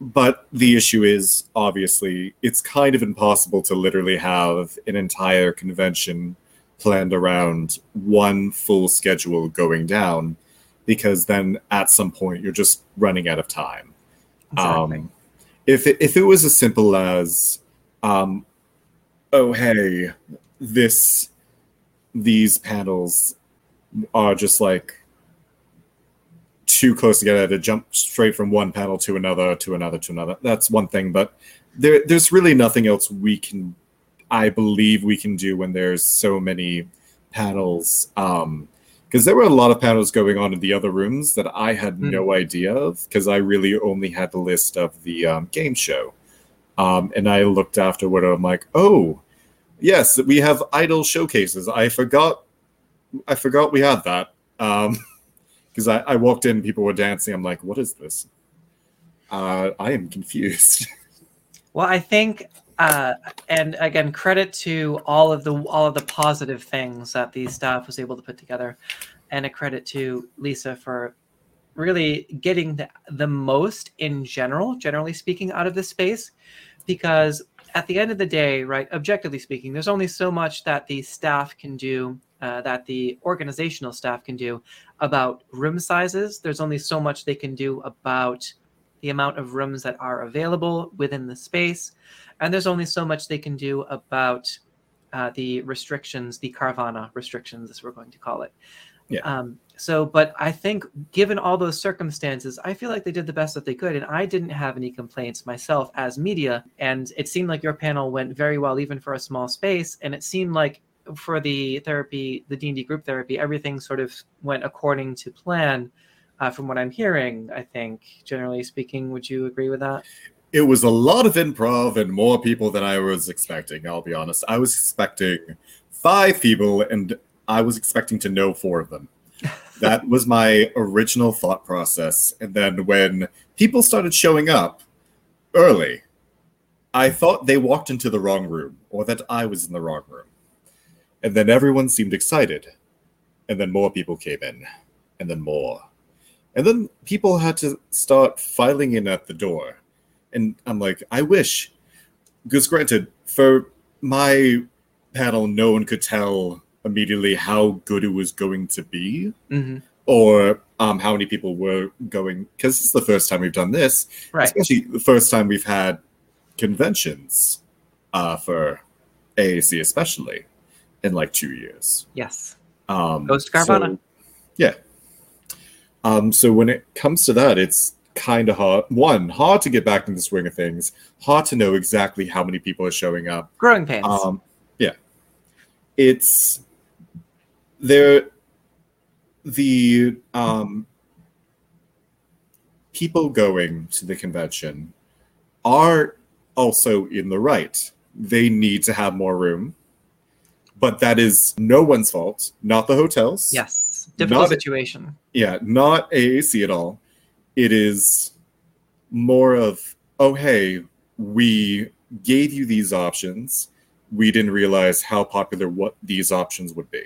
But the issue is obviously it's kind of impossible to literally have an entire convention planned around one full schedule going down because then at some point you're just running out of time. Exactly. Um, if it, if it was as simple as, um, oh hey, this these panels are just like too close together to jump straight from one panel to another to another to another. That's one thing, but there there's really nothing else we can I believe we can do when there's so many panels. Um because there were a lot of panels going on in the other rooms that I had Mm. no idea of because I really only had the list of the um, game show. Um, and I looked afterward and I'm like, oh, yes, we have idol showcases. I forgot I forgot we had that. Um because I, I walked in, people were dancing. I'm like, what is this? Uh, I am confused. Well, I think, uh, and again, credit to all of the all of the positive things that the staff was able to put together, and a credit to Lisa for really getting the, the most in general, generally speaking, out of this space, because at the end of the day, right, objectively speaking, there's only so much that the staff can do, uh, that the organizational staff can do about room sizes. There's only so much they can do about the amount of rooms that are available within the space, and there's only so much they can do about uh, the restrictions, the Carvana restrictions, as we're going to call it. Yeah. Um, so, but I think given all those circumstances, I feel like they did the best that they could, and I didn't have any complaints myself as media. And it seemed like your panel went very well, even for a small space. And it seemed like for the therapy, the D and D group therapy, everything sort of went according to plan. Uh, from what I'm hearing, I think generally speaking, would you agree with that? it was a lot of improv and more people than I was expecting. I'll be honest. I was expecting five people, and I was expecting to know four of them. that was my original thought process. And then when people started showing up early, I thought they walked into the wrong room or that I was in the wrong room. And then everyone seemed excited. And then more people came in, and then more. And then people had to start filing in at the door. And I'm like, I wish, because granted, for my panel, no one could tell immediately how good it was going to be Mm-hmm. or um, how many people were going, because it's the first time we've done this, Right. especially the first time we've had conventions uh, for AAC, especially in like two years. Yes. Um, Ghost Carvana. so- yeah. Um, so when it comes to that, it's kind of hard. One, hard to get back in the swing of things. Hard to know exactly how many people are showing up. Growing pains. Um, yeah, it's there. The um, people going to the convention are also in the right. They need to have more room, but that is no one's fault. Not the hotels. yes. Difficult situation. Yeah, not AAC at all. It is more of, oh, hey, we gave you these options. We didn't realize how popular what these options would be.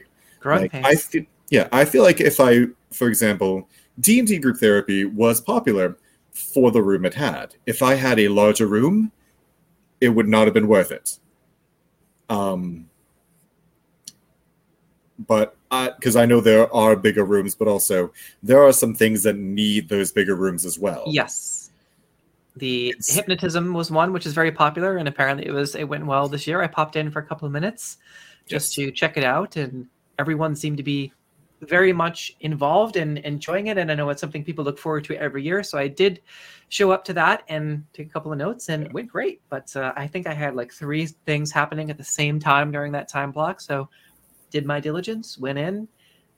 Like. I feel, yeah, I feel like if I, for example, D and D group therapy was popular for the room it had. If I had a larger room, it would not have been worth it. Um, but because I know there are bigger rooms, but also there are some things that need those bigger rooms as well. Yes. The It's- hypnotism was one which is very popular, and apparently it was it went well this year. I popped in for a couple of minutes just Yes. to check it out, and everyone seemed to be very much involved and enjoying it. And I know it's something people look forward to every year. So I did show up to that and take a couple of notes, and it went great. But uh, I think I had like three things happening at the same time during that time block. So did my diligence, went in,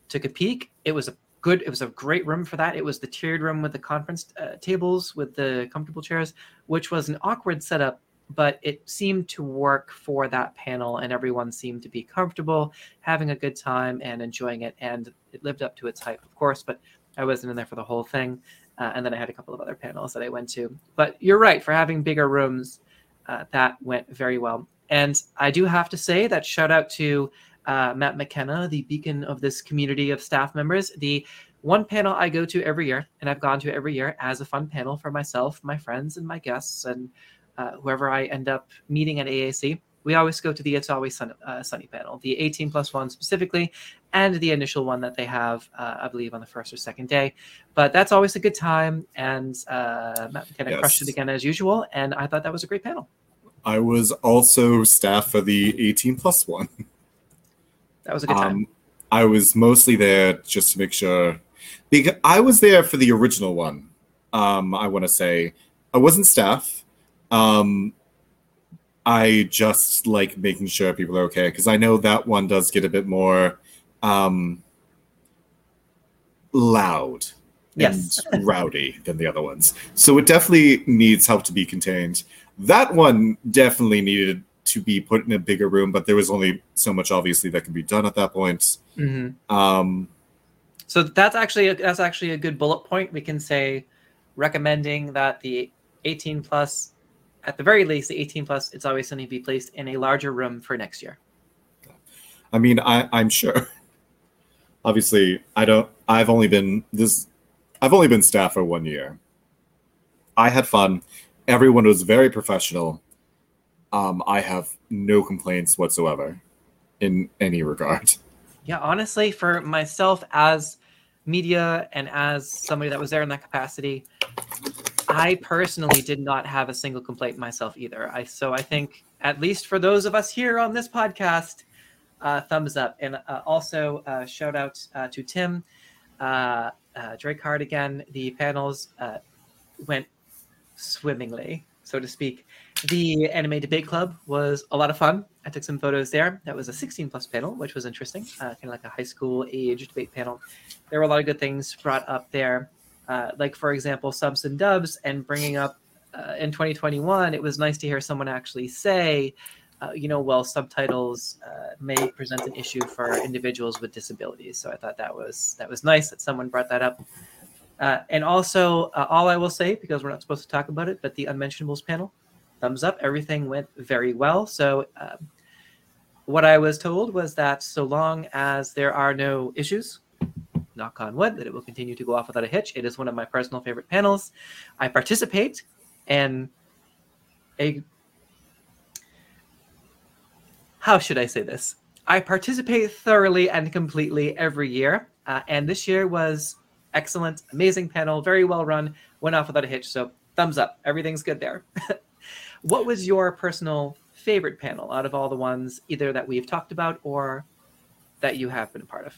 took a peek. It was a good, it was a great room for that. It was the tiered room with the conference uh, tables with the comfortable chairs, which was an awkward setup, but it seemed to work for that panel, and everyone seemed to be comfortable, having a good time, and enjoying it. And it lived up to its hype, of course, but I wasn't in there for the whole thing. Uh, and then I had a couple of other panels that I went to. But you're right, for having bigger rooms, uh, that went very well. and I do have to say that shout out to uh, Matt McKenna, the beacon of this community of staff members. The one panel I go to every year, and I've gone to every year as a fun panel for myself, my friends, and my guests, and uh, whoever I end up meeting at AAC. We always go to the It's Always Sunny, uh, Sunny panel, the 18 plus one specifically, and the initial one that they have, uh, I believe, on the first or second day. But that's always a good time, and uh, Matt McKenna Yes. crushed it again as usual, and I thought that was a great panel. I was also staff for the 18 plus one. That was a good time. Um, I was mostly there just to make sure. Because I was there for the original one. Um, I want to say I wasn't staff. Um, I just like making sure people are okay because I know that one does get a bit more um, loud Yes. and rowdy than the other ones. So it definitely needs help to be contained. That one definitely needed to be put in a bigger room, but there was only so much obviously that could be done at that point. hmm Um, So that's actually a, that's actually a good bullet point. We can say recommending that the 18 plus, at the very least, the 18 plus, it's always going to be placed in a larger room for next year. I mean, I, I'm sure. Obviously, I don't. I've only been this. I've only been staff for one year. I had fun. Everyone was very professional. Um, I have no complaints whatsoever, in any regard. Yeah, honestly, for myself as media and as somebody that was there in that capacity, I personally did not have a single complaint myself either. I so I think at least for those of us here on this podcast, uh, thumbs up, and uh, also uh, shout out uh, to Tim, uh, uh, Drake Hard again. The panels uh, went swimmingly, so to speak. The Anime Debate Club was a lot of fun. I took some photos there. That was a 16 plus panel, which was interesting, uh, kind of like a high school age debate panel. There were a lot of good things brought up there, uh, like for example, subs and dubs, and bringing up uh, in 2021. It was nice to hear someone actually say, uh, you know, well, subtitles uh, may present an issue for individuals with disabilities. So I thought that was that was nice that someone brought that up. Uh, and also, all I will say, because we're not supposed to talk about it, but the unmentionables panel, thumbs up. Everything went very well. So, um, what I was told was that so long as there are no issues, knock on wood, that it will continue to go off without a hitch. It is one of my personal favorite panels. I participate and a. How should I say this? I participate thoroughly and completely every year. Uh, and this year was excellent, amazing panel, very well run, went off without a hitch. So thumbs up. Everything's good there. what was your personal favorite panel out of all the ones either that we've talked about or that you have been a part of?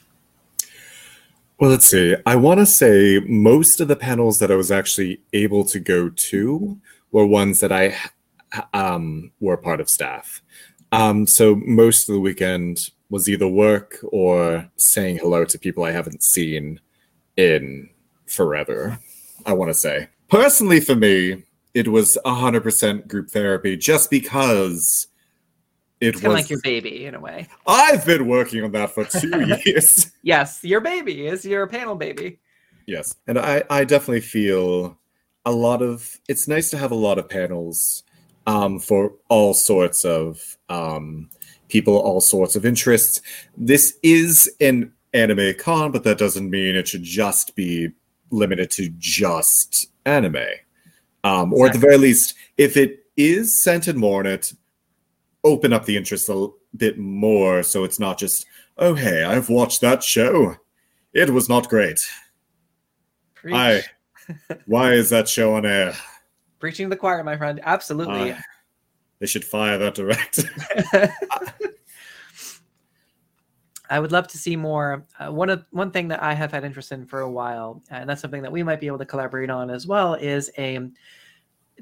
Well, let's see. I want to say most of the panels that I was actually able to go to were ones that I um, were part of staff. Um, so most of the weekend was either work or saying hello to people I haven't seen in forever. I want to say personally for me, it was hundred percent group therapy, just because it was. like your baby in a way. I've been working on that for two years. Yes, your baby is your panel baby. Yes. And I, I definitely feel a lot of it's nice to have a lot of panels um, for all sorts of um, people, all sorts of interests. This is an anime con, but that doesn't mean it should just be limited to just anime. Um, or at the very least, if it is centered more it, open up the interest a bit more so it's not just, oh, hey, I've watched that show. It was not great. Preach. Hi. Why is that show on air? Preaching the choir, my friend. Absolutely. Uh, they should fire that director. I would love to see more. Uh, one of one thing that I have had interest in for a while, and that's something that we might be able to collaborate on as well, is a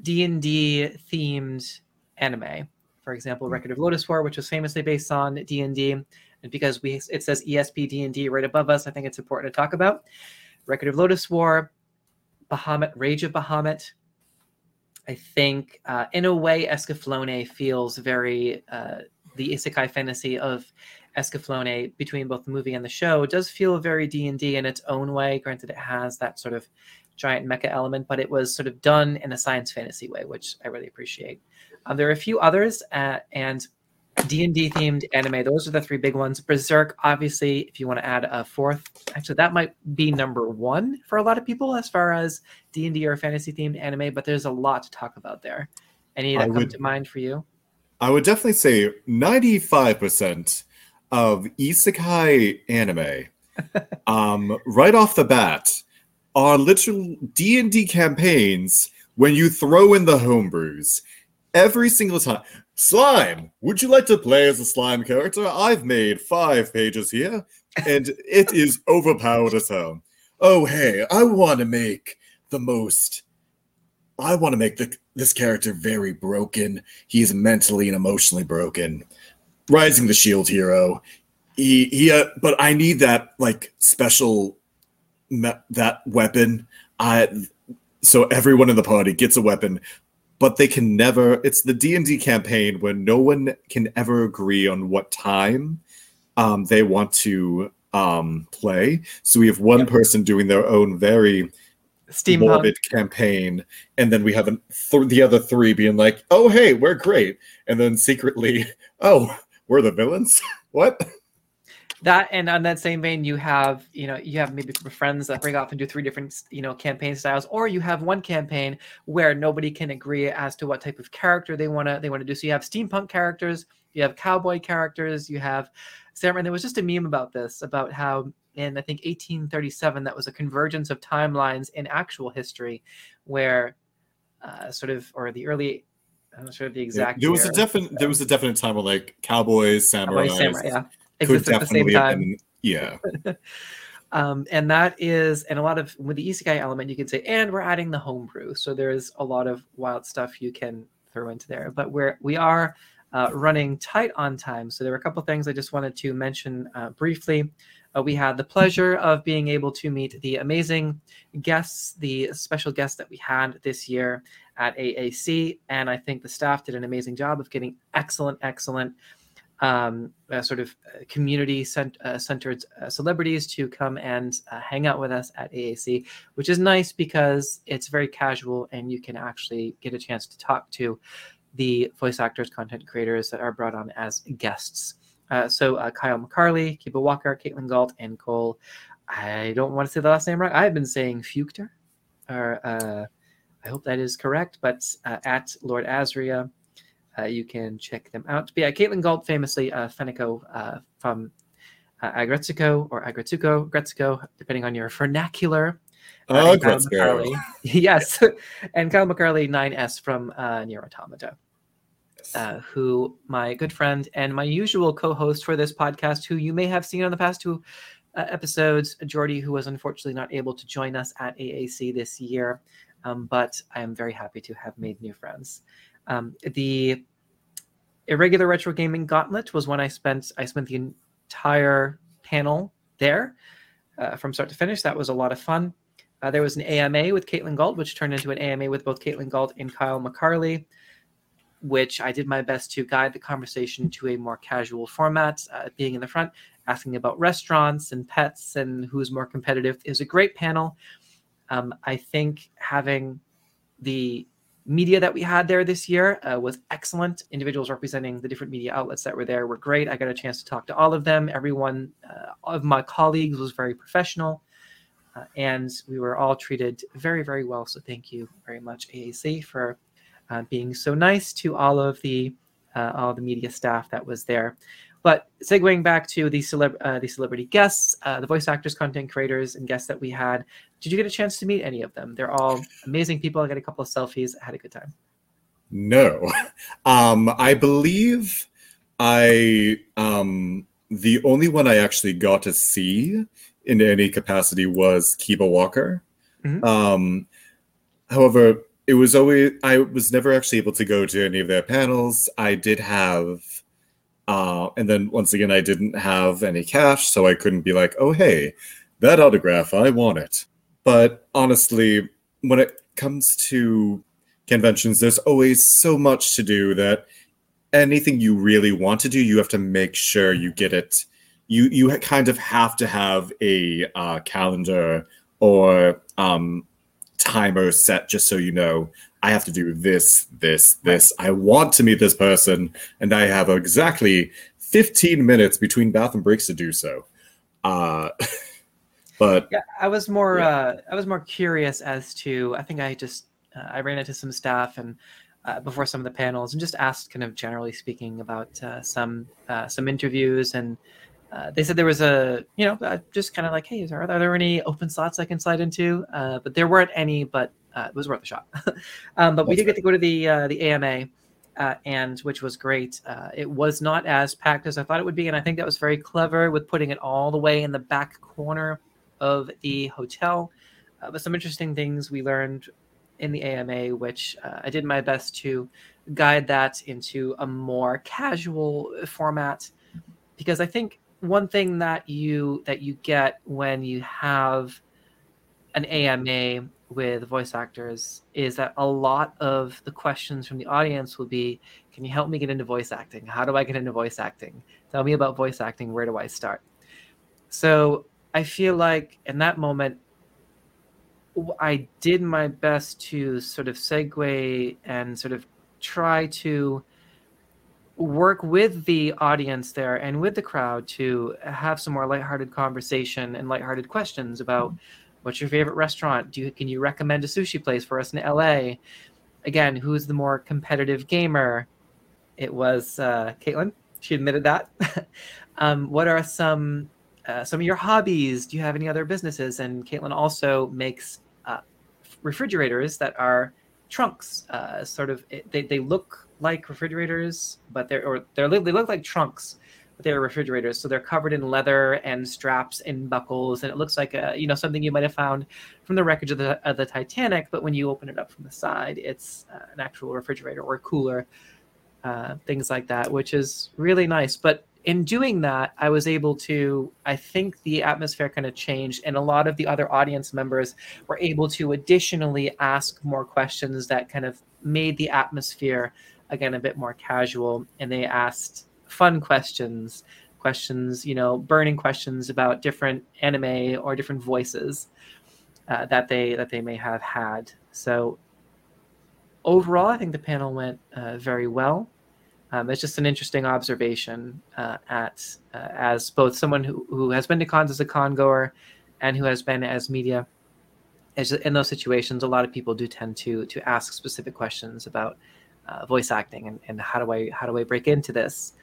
D and D themed anime. For example, Record of Lodoss War, which was famously based on D and D, and because we it says ESP D and D right above us, I think it's important to talk about Record of Lodoss War, Bahamut, Rage of Bahamut. I think, uh, in a way, Escaflowne feels very uh, the isekai fantasy of Escaflowne between both the movie and the show does feel very D and D in its own way. Granted, it has that sort of giant mecha element, but it was sort of done in a science fantasy way, which I really appreciate. Um, there are a few others, uh, and D&D themed anime. Those are the three big ones. Berserk, obviously, if you want to add a fourth, actually that might be number one for a lot of people as far as D&D or fantasy themed anime, but there's a lot to talk about there. Any that I come would- to mind for you? I would definitely say 95% of isekai anime, um, right off the bat, are literal D&D campaigns when you throw in the homebrews. Every single time. Slime, would you like to play as a slime character? I've made five pages here, and it is overpowered as hell. Oh, hey, I want to make the most. I want to make the, this character very broken. He's mentally and emotionally broken. Rising the Shield Hero. He, he uh, but I need that like special me- that weapon. I so everyone in the party gets a weapon, but they can never. It's the D and D campaign where no one can ever agree on what time um, they want to um, play. So we have one Yep. person doing their own very Steampunk. morbid campaign, and then we have an, th- the other three being like, "Oh, hey, we're great," and then secretly, "Oh, we're the villains." what? that and on that same vein you have you know you have maybe friends that break off and do three different you know campaign styles or you have one campaign where nobody can agree as to what type of character they want to they want to do so you have steampunk characters you have cowboy characters you have samurai and there was just a meme about this about how in i think 1837 that was a convergence of timelines in actual history where uh, sort of or the early i'm not sure the exact there was a definite there was a definite time where like cowboys, Cowboy, samurais samurai yeah. could existed at the same definitely time. Yeah, um, and that is and a lot of with the isekai element you can say and we're adding the homebrew. So there's a lot of wild stuff you can throw into there. But we're we are uh, running tight on time. So there were a couple things i just wanted to mention uh, briefly uh, we had the pleasure of being able to meet the amazing guests the special guests that we had this year at aac and i think the staff did an amazing job of getting excellent excellent um, uh, sort of uh, community cent- uh, centered uh, celebrities to come and uh, hang out with us at AAC, which is nice because it's very casual and you can actually get a chance to talk to the voice actors, content creators that are brought on as guests. Uh, so uh, Kyle McCarley, Kiba Walker, Katelyn Gault, and Cole. I don't want to say the last name right. I've been saying Feuchter, or uh, I hope that is correct, but uh, at Lord Azria. Uh, you can check them out. But yeah, Katelyn Gault, famously uh, Fenneko uh, from uh, Agretsuko or Agretsuko, Gretsuko, depending on your vernacular. Uh, oh, and McCarley. yes, and Kyle McCarley, 9S from uh, NieR: Automata, uh, who my good friend and my usual co-host for this podcast, who you may have seen on the past two uh, episodes, Jordy, who was unfortunately not able to join us at AAC this year, um, but I am very happy to have made new friends. Um, the irregular retro gaming gauntlet was when I spent I spent the entire panel there uh, from start to finish. That was a lot of fun. Uh, there was an AMA with Katelyn Gault, which turned into an AMA with both Katelyn Gault and Kyle McCarley, which I did my best to guide the conversation to a more casual format, uh, being in the front, asking about restaurants and pets and who's more competitive. It was a great panel. Um, I think having the media that we had there this year uh, was excellent. Individuals representing the different media outlets that were there were great. I got a chance to talk to all of them. Everyone uh, of my colleagues was very professional, uh, and we were all treated very, very well. So thank you very much, AAC, for uh, being so nice to all of the uh, all the media staff that was there. But segueing back to the celeb- uh, the celebrity guests, uh, the voice actors, content creators, and guests that we had, did you get a chance to meet any of them? They're all amazing people. I got a couple of selfies. I had a good time. No, um, I believe I um the only one I actually got to see in any capacity was Kiba Walker. Mhm. Um, however, it was always I was never actually able to go to any of their panels. I did have, uh, and then once again, I didn't have any cash, so I couldn't be like, "Oh, hey, that autograph, I want it." But honestly, when it comes to conventions, there's always so much to do that anything you really want to do, you have to make sure you get it. You you kind of have to have a uh, calendar or um, timer set just so you know I have to do this, this, this. I want to meet this person, and I have exactly 15 minutes between bathroom breaks to do so. Uh, but Yeah, I was more Yeah. uh, I was more curious as to I think I just uh, I ran into some staff and uh, before some of the panels and just asked kind of generally speaking about uh, some uh, some interviews and uh, they said there was a you know uh, just kind of like hey is there, are there any open slots I can slide into uh, but there weren't any but uh, it was worth a shot um, but we did get to go to the uh, the AMA uh, and which was great. Uh, it was not as packed as I thought it would be, and I think that was very clever with putting it all the way in the back corner of the hotel. Uh, but some interesting things we learned in the AMA, which uh, I did my best to guide that into a more casual format, because I think one thing that you that you get when you have an AMA with voice actors is that a lot of the questions from the audience will be can you help me get into voice acting? How do i get into voice acting? Tell me about voice acting. Where do i start? So i feel like in that moment i did my best to sort of segue and sort of try to work with the audience there and with the crowd to have some more lighthearted conversation and lighthearted questions about what's your favorite restaurant? Do you can you recommend a sushi place for us in la again who's the more competitive gamer? It was uh, caitlin. She admitted that. Um, what are some uh, some of your hobbies? Do you have any other businesses? And caitlin also makes uh, refrigerators that are trunks uh, sort of it- they, they look like refrigerators but they're or they're they look like trunks but they're refrigerators. So they're covered in leather and straps and buckles and it looks like a you know something you might have found from the wreckage of the, of the titanic but when you open it up from the side it's uh, an actual refrigerator or cooler uh, things like that which is really nice. But in doing that i was able to i think the atmosphere kind of changed and a lot of the other audience members were able to additionally ask more questions that kind of made the atmosphere again a bit more casual and they asked fun questions questions you know burning questions about different anime or different voices uh, that they that they may have had. So overall i think the panel went uh, very well. Um, it's just an interesting observation uh, at uh, as both someone who, who has been to cons as a con goer and who has been as media. As in those situations a lot of people do tend to to ask specific questions about uh, voice acting and, and how do i how do i break into this?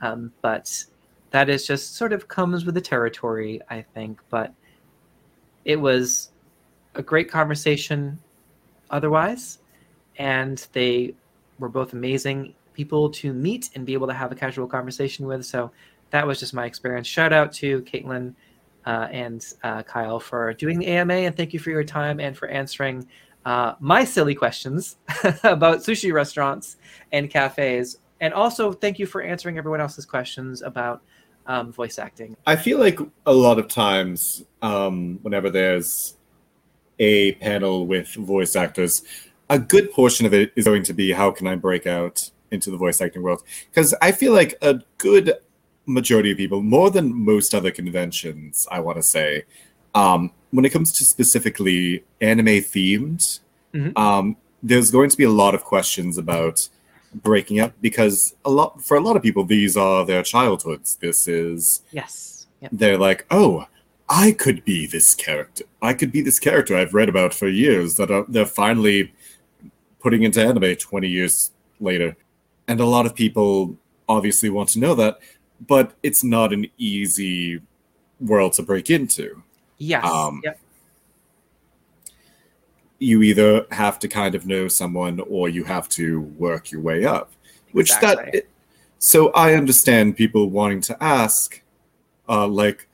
Um, but that is just sort of comes with the territory i think but it was a great conversation otherwise and they were both amazing people to meet and be able to have a casual conversation with so that was just my experience. Shout out to caitlin uh, and uh, kyle for doing the ama and thank you for your time and for answering uh, my silly questions about sushi restaurants and cafes and also thank you for answering everyone else's questions about um, voice acting I feel like a lot of times, um, whenever there's a panel with voice actors, a good portion of it is going to be how can I break out into the voice acting world? Because I feel like a good majority of people, more than most other conventions, I want to say, um, when it comes to specifically anime themed, Mhm. um, there's going to be a lot of questions about breaking up because a lot for a lot of people these are their childhoods this is yes yep. they're like, oh, I could be this character. I could be this character I've read about for years that are, they're finally putting into anime 20 years later. And a lot of people obviously want to know that, but it's not an easy world to break into. Yes Um, yep. You either have to kind of know someone or you have to work your way up. Which Exactly. that so I understand people wanting to ask uh like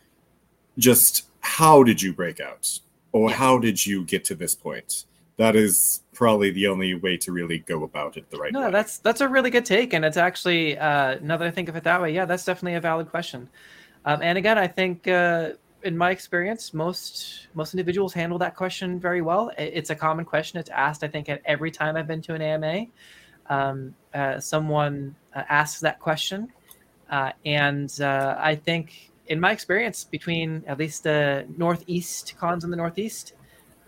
just how did you break out or Yeah. how did you get to this point that is probably the only way to really go about it the right No, way that's that's a really good take, and it's actually uh, now that I think of it that way, yeah, that's definitely a valid question. Um, and again, I think uh, in my experience, most most individuals handle that question very well. It's a common question. It's asked, I think, at every time I've been to an AMA. Um, uh, someone uh, asks that question, uh, and uh, I think, in my experience, between at least the Northeast cons in the Northeast,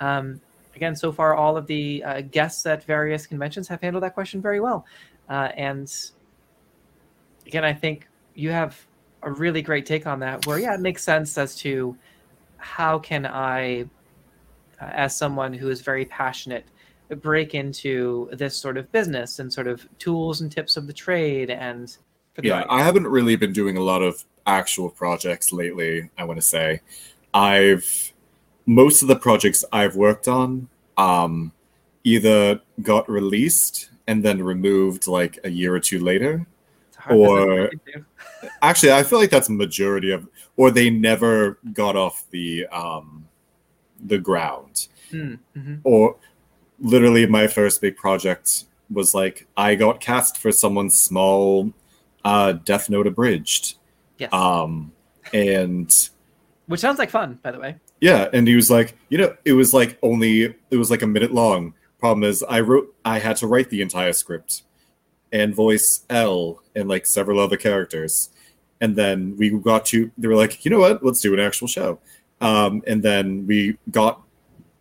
um, again, so far, all of the uh, guests at various conventions have handled that question very well. Uh, and again, I think you have a really great take on that. Where yeah, it makes sense as to how can I, uh, as someone who is very passionate, break into this sort of business and sort of tools and tips of the trade and for the Yeah. I haven't really been doing a lot of actual projects lately, I want to say. I've most of the projects I've worked on um either got released and then removed like a year or two later. It's a hard business to or- Actually, I feel like that's a majority of or they never got off the um the ground. Mm, mhm. Or literally my first big project was like I got cast for someone's small uh Death Note abridged. Yes, Um and which sounds like fun, by the way. Yeah, and he was like, you know, it was like only it was like a minute long. Problem is, I wrote, I had to write the entire script, and voice L and like several other characters, and then we got to. They were like, you know what? Let's do an actual show, um, and then we got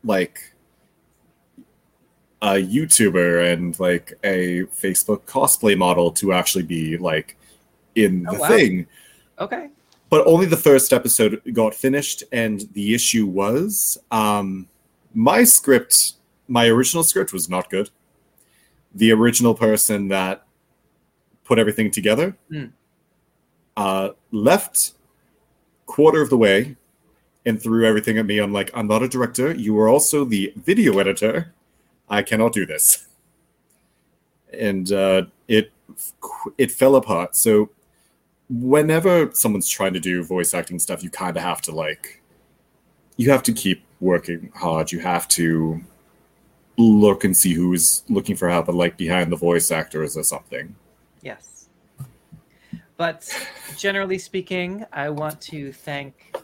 like a YouTuber and like a Facebook cosplay model to actually be like in Oh, the wow. thing Okay. but only the first episode got finished and the issue was um my script my original script was not good the original person that put everything together Hmm. uh left quarter of the way and threw everything at me. I'm like i'm not a director. You are also the video editor. I cannot do this. And uh it it fell apart. So whenever someone's trying to do voice acting stuff, you kind of have to like, you have to keep working hard. You have to look and see who's looking for help, and like behind the voice actors or something. Yes. But generally speaking, I want to thank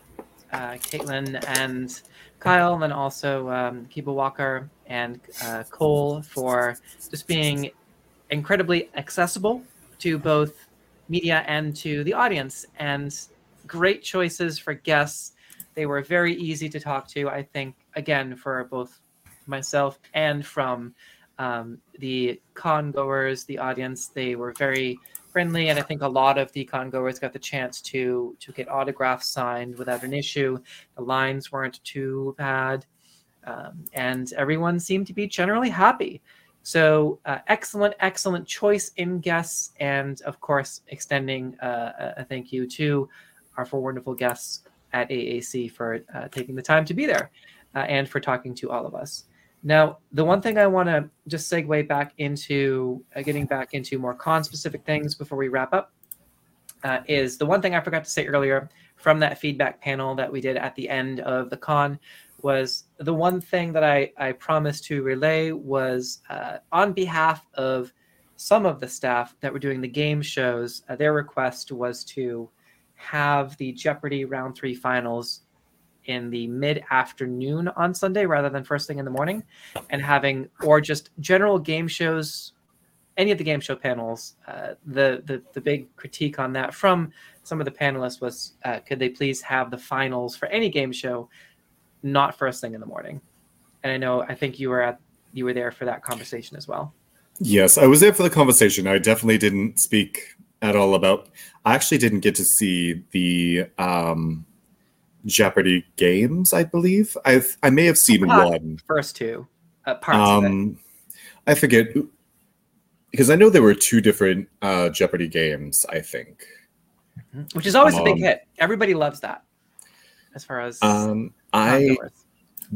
uh, Katelyn and Kyle, and also um, Kiba Walker and uh, Cole for just being incredibly accessible to both media and to the audience, and great choices for guests. They were very easy to talk to, I think, again, for both myself and from um, the con goers, the audience. They were very friendly, and I think a lot of the con goers got the chance to to get autographs signed without an issue. The lines weren't too bad, um, and everyone seemed to be generally happy. So uh, excellent, excellent choice in guests, and of course, extending uh, a- a thank you to our four wonderful guests at AAC for uh, taking the time to be there uh, and for talking to all of us. Now, the one thing I want to just segue back into, uh, getting back into more con specific things before we wrap up, uh, is the one thing I forgot to say earlier from that feedback panel that we did at the end of the con was the one thing that I, I promised to relay was uh, on behalf of some of the staff that were doing the game shows, uh, their request was to have the Jeopardy round three finals in the mid afternoon on Sunday rather than first thing in the morning, and having or just general game shows, any of the game show panels. Uh, the, the the big critique on that from some of the panelists was, uh, could they please have the finals for any game show, not first thing in the morning? And I know I think you were at you were there for that conversation as well. Yes, I was there for the conversation. I definitely didn't speak at all about. I actually didn't get to see the um, Jeopardy games. I believe I I may have seen Uh, one. First two uh, parts. Um, I forget because I know there were two different uh, Jeopardy games. I think. which is always a big Um, hit. Everybody loves that. As far as Um, I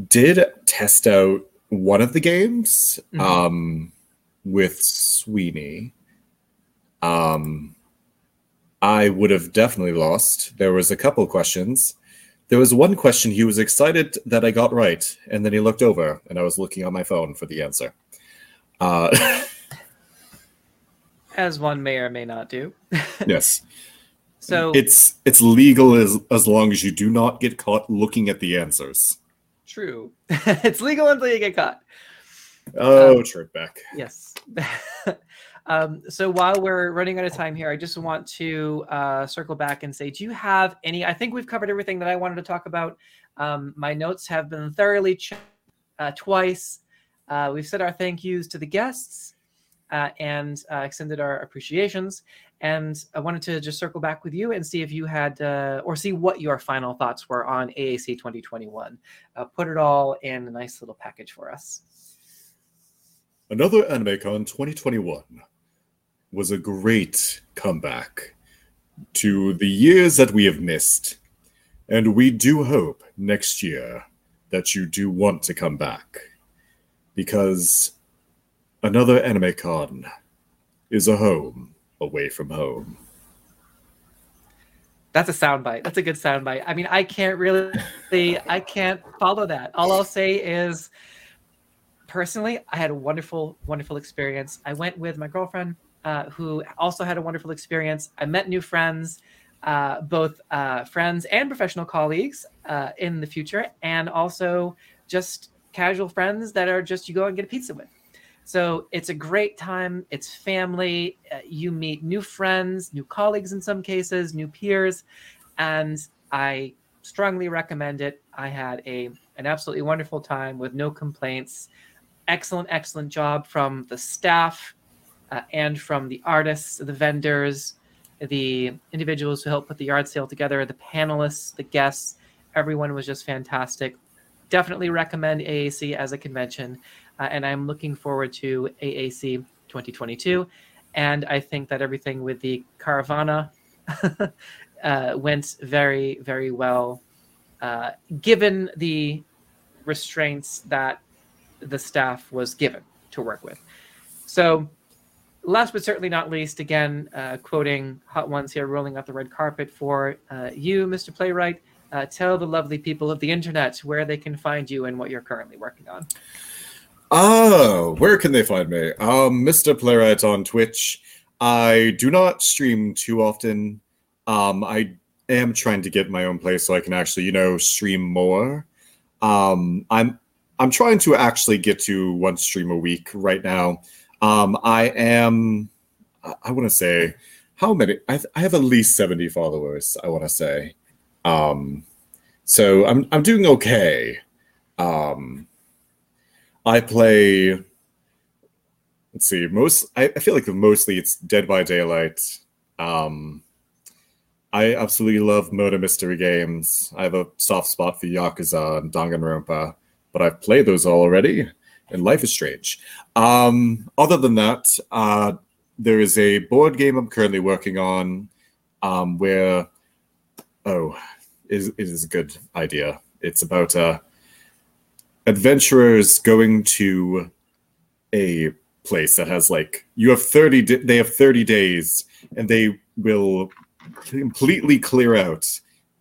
did test out one of the games Mhm. um, with Sweeney. Um, I would have definitely lost. There was a couple questions. There was one question he was excited that I got right, and then he looked over, and I was looking on my phone for the answer. Uh, as one may or may not do. yes, So it's it's legal as as long as you do not get caught looking at the answers. true. it's legal until you get caught. Oh, Um, Trickback. Yes. Um, so while we're running out of time here, I just want to uh, circle back and say, do you have any? I think we've covered everything that I wanted to talk about. Um, my notes have been thoroughly checked. uh, twice. Uh, we've said our thank yous to the guests uh, and uh, extended our appreciations. And I wanted to just circle back with you and see if you had, uh, or see what your final thoughts were on AAC 2021. Uh, put it all in a nice little package for us. Another AnimeCon 2021 was a great comeback to the years that we have missed. And we do hope next year that you do want to come back. Because another AnimeCon is a home away from home. That's a soundbite. That's a good soundbite. I mean, I can't really, I can't follow that. All I'll say is, personally, I had a wonderful, wonderful experience. I went with my girlfriend, uh, who also had a wonderful experience. I met new friends, uh, both uh, friends and professional colleagues uh, in the future, and also just casual friends that are just you go and get a pizza with. So it's a great time. It's family. Uh, you meet new friends, new colleagues in some cases, new peers, and I strongly recommend it. I had a an absolutely wonderful time with no complaints. Excellent, excellent job from the staff uh, and from the artists, the vendors, the individuals who helped put the yard sale together, the panelists, the guests. Everyone was just fantastic. Definitely recommend AAC as a convention uh, and I'm looking forward to AAC 2022. And I think that everything with the Caravana uh, went very, very well, uh, given the restraints that the staff was given to work with. So, last but certainly not least, again, uh, quoting Hot Ones here, rolling out the red carpet for uh, you, Mr. Playwright. Uh, tell the lovely people of the internet where they can find you and what you're currently working on. Oh, where can they find me? Um, Mr. Playwright on Twitch. I do not stream too often. Um, I am trying to get my own place so I can actually, you know, stream more. Um, I'm I'm trying to actually get to one stream a week right now. Um, I am. I want to say how many? I, I have at least seventy followers. I want to say. Um, so I'm I'm doing okay. Um, I play. Let's see. Most I, I feel like mostly it's Dead by Daylight. Um, I absolutely love murder mystery games. I have a soft spot for Yakuza and Danganronpa, but I've played those all already, and life is strange. Um, other than that, uh, there is a board game I'm currently working on, um, where oh, is it is a good idea. It's about uh, adventurers going to a place that has like you have 30 di- they have 30 days and they will completely clear out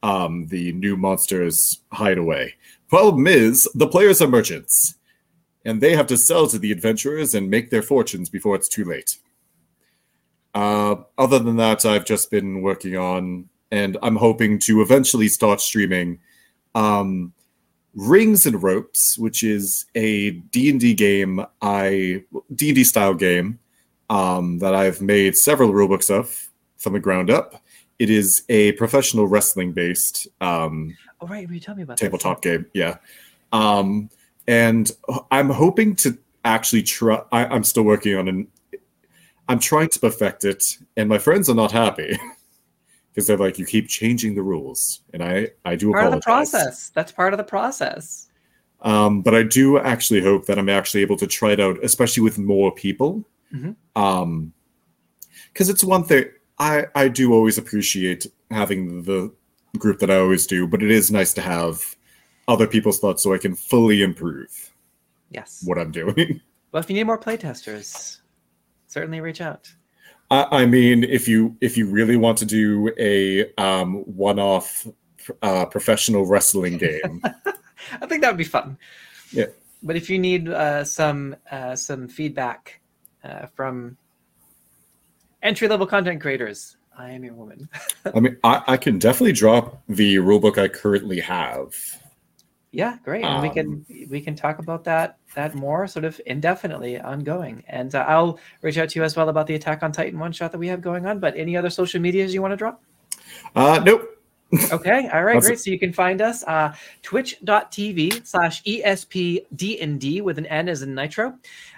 um, the new monsters hideaway problem is the players are merchants and they have to sell to the adventurers and make their fortunes before it's too late uh, other than that i've just been working on and i'm hoping to eventually start streaming um, Rings and Ropes, which is a D&D game, I D&D style game um, that I've made several rulebooks of from the ground up. It is a professional wrestling based um, oh right, you tell me about tabletop game. Yeah, um, and I'm hoping to actually try. I, I'm still working on an. I'm trying to perfect it, and my friends are not happy. because they're like you keep changing the rules, and I I do part apologize. of the process. That's part of the process. Um, but I do actually hope that I'm actually able to try it out, especially with more people. Mm-hmm. Um, because it's one thing I I do always appreciate having the group that I always do, but it is nice to have other people's thoughts so I can fully improve. Yes. What I'm doing. Well, if you need more playtesters, certainly reach out. I, I mean, if you if you really want to do a um, one-off uh, professional wrestling game, I think that would be fun. Yeah. But if you need uh, some uh, some feedback uh, from entry level content creators, I am your woman. I mean, I, I can definitely drop the rulebook I currently have. Yeah, great. And we can Um, we can talk about that that more sort of indefinitely ongoing. And uh, I'll reach out to you as well about the Attack on Titan one shot that we have going on. But any other social medias you want to drop? Uh, nope. Okay, all right, great. So you can find us uh, twitch.tv slash ESPDND with an N as in Nitro.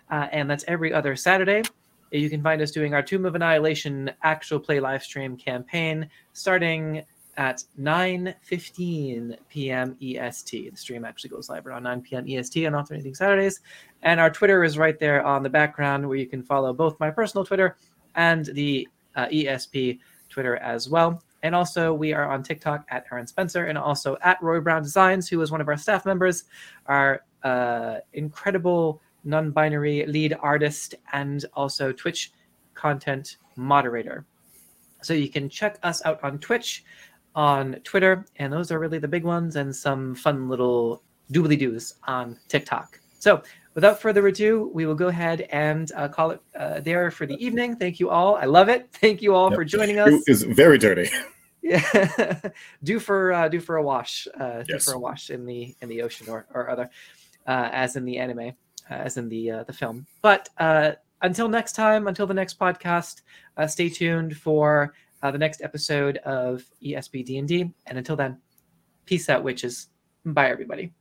Uh, and that's every other Saturday. You can find us doing our Tomb of Annihilation actual play live stream campaign starting at 9.15 p.m. EST. The stream actually goes live around 9 p.m. EST on alternating Saturdays. And our Twitter is right there on the background where you can follow both my personal Twitter and the uh, ESP Twitter as well. And also, we are on TikTok at Aaron Spencer and also at Roy Brown Designs, who is one of our staff members, our uh, incredible non binary lead artist, and also Twitch content moderator. So you can check us out on Twitch, on Twitter, and those are really the big ones, and some fun little doobly doos on TikTok. So without further ado, we will go ahead and uh, call it uh, there for the evening. Thank you all. I love it. Thank you all Yep. for joining us. It is very dirty. Yeah, do for uh, do for a wash. Uh, do for a wash in the in the ocean or or other, uh, as in the anime, uh, as in the uh, the film. But uh, until next time, until the next podcast, uh, stay tuned for uh, the next episode of E ESP D and D. And until then, peace out, witches. Bye, everybody.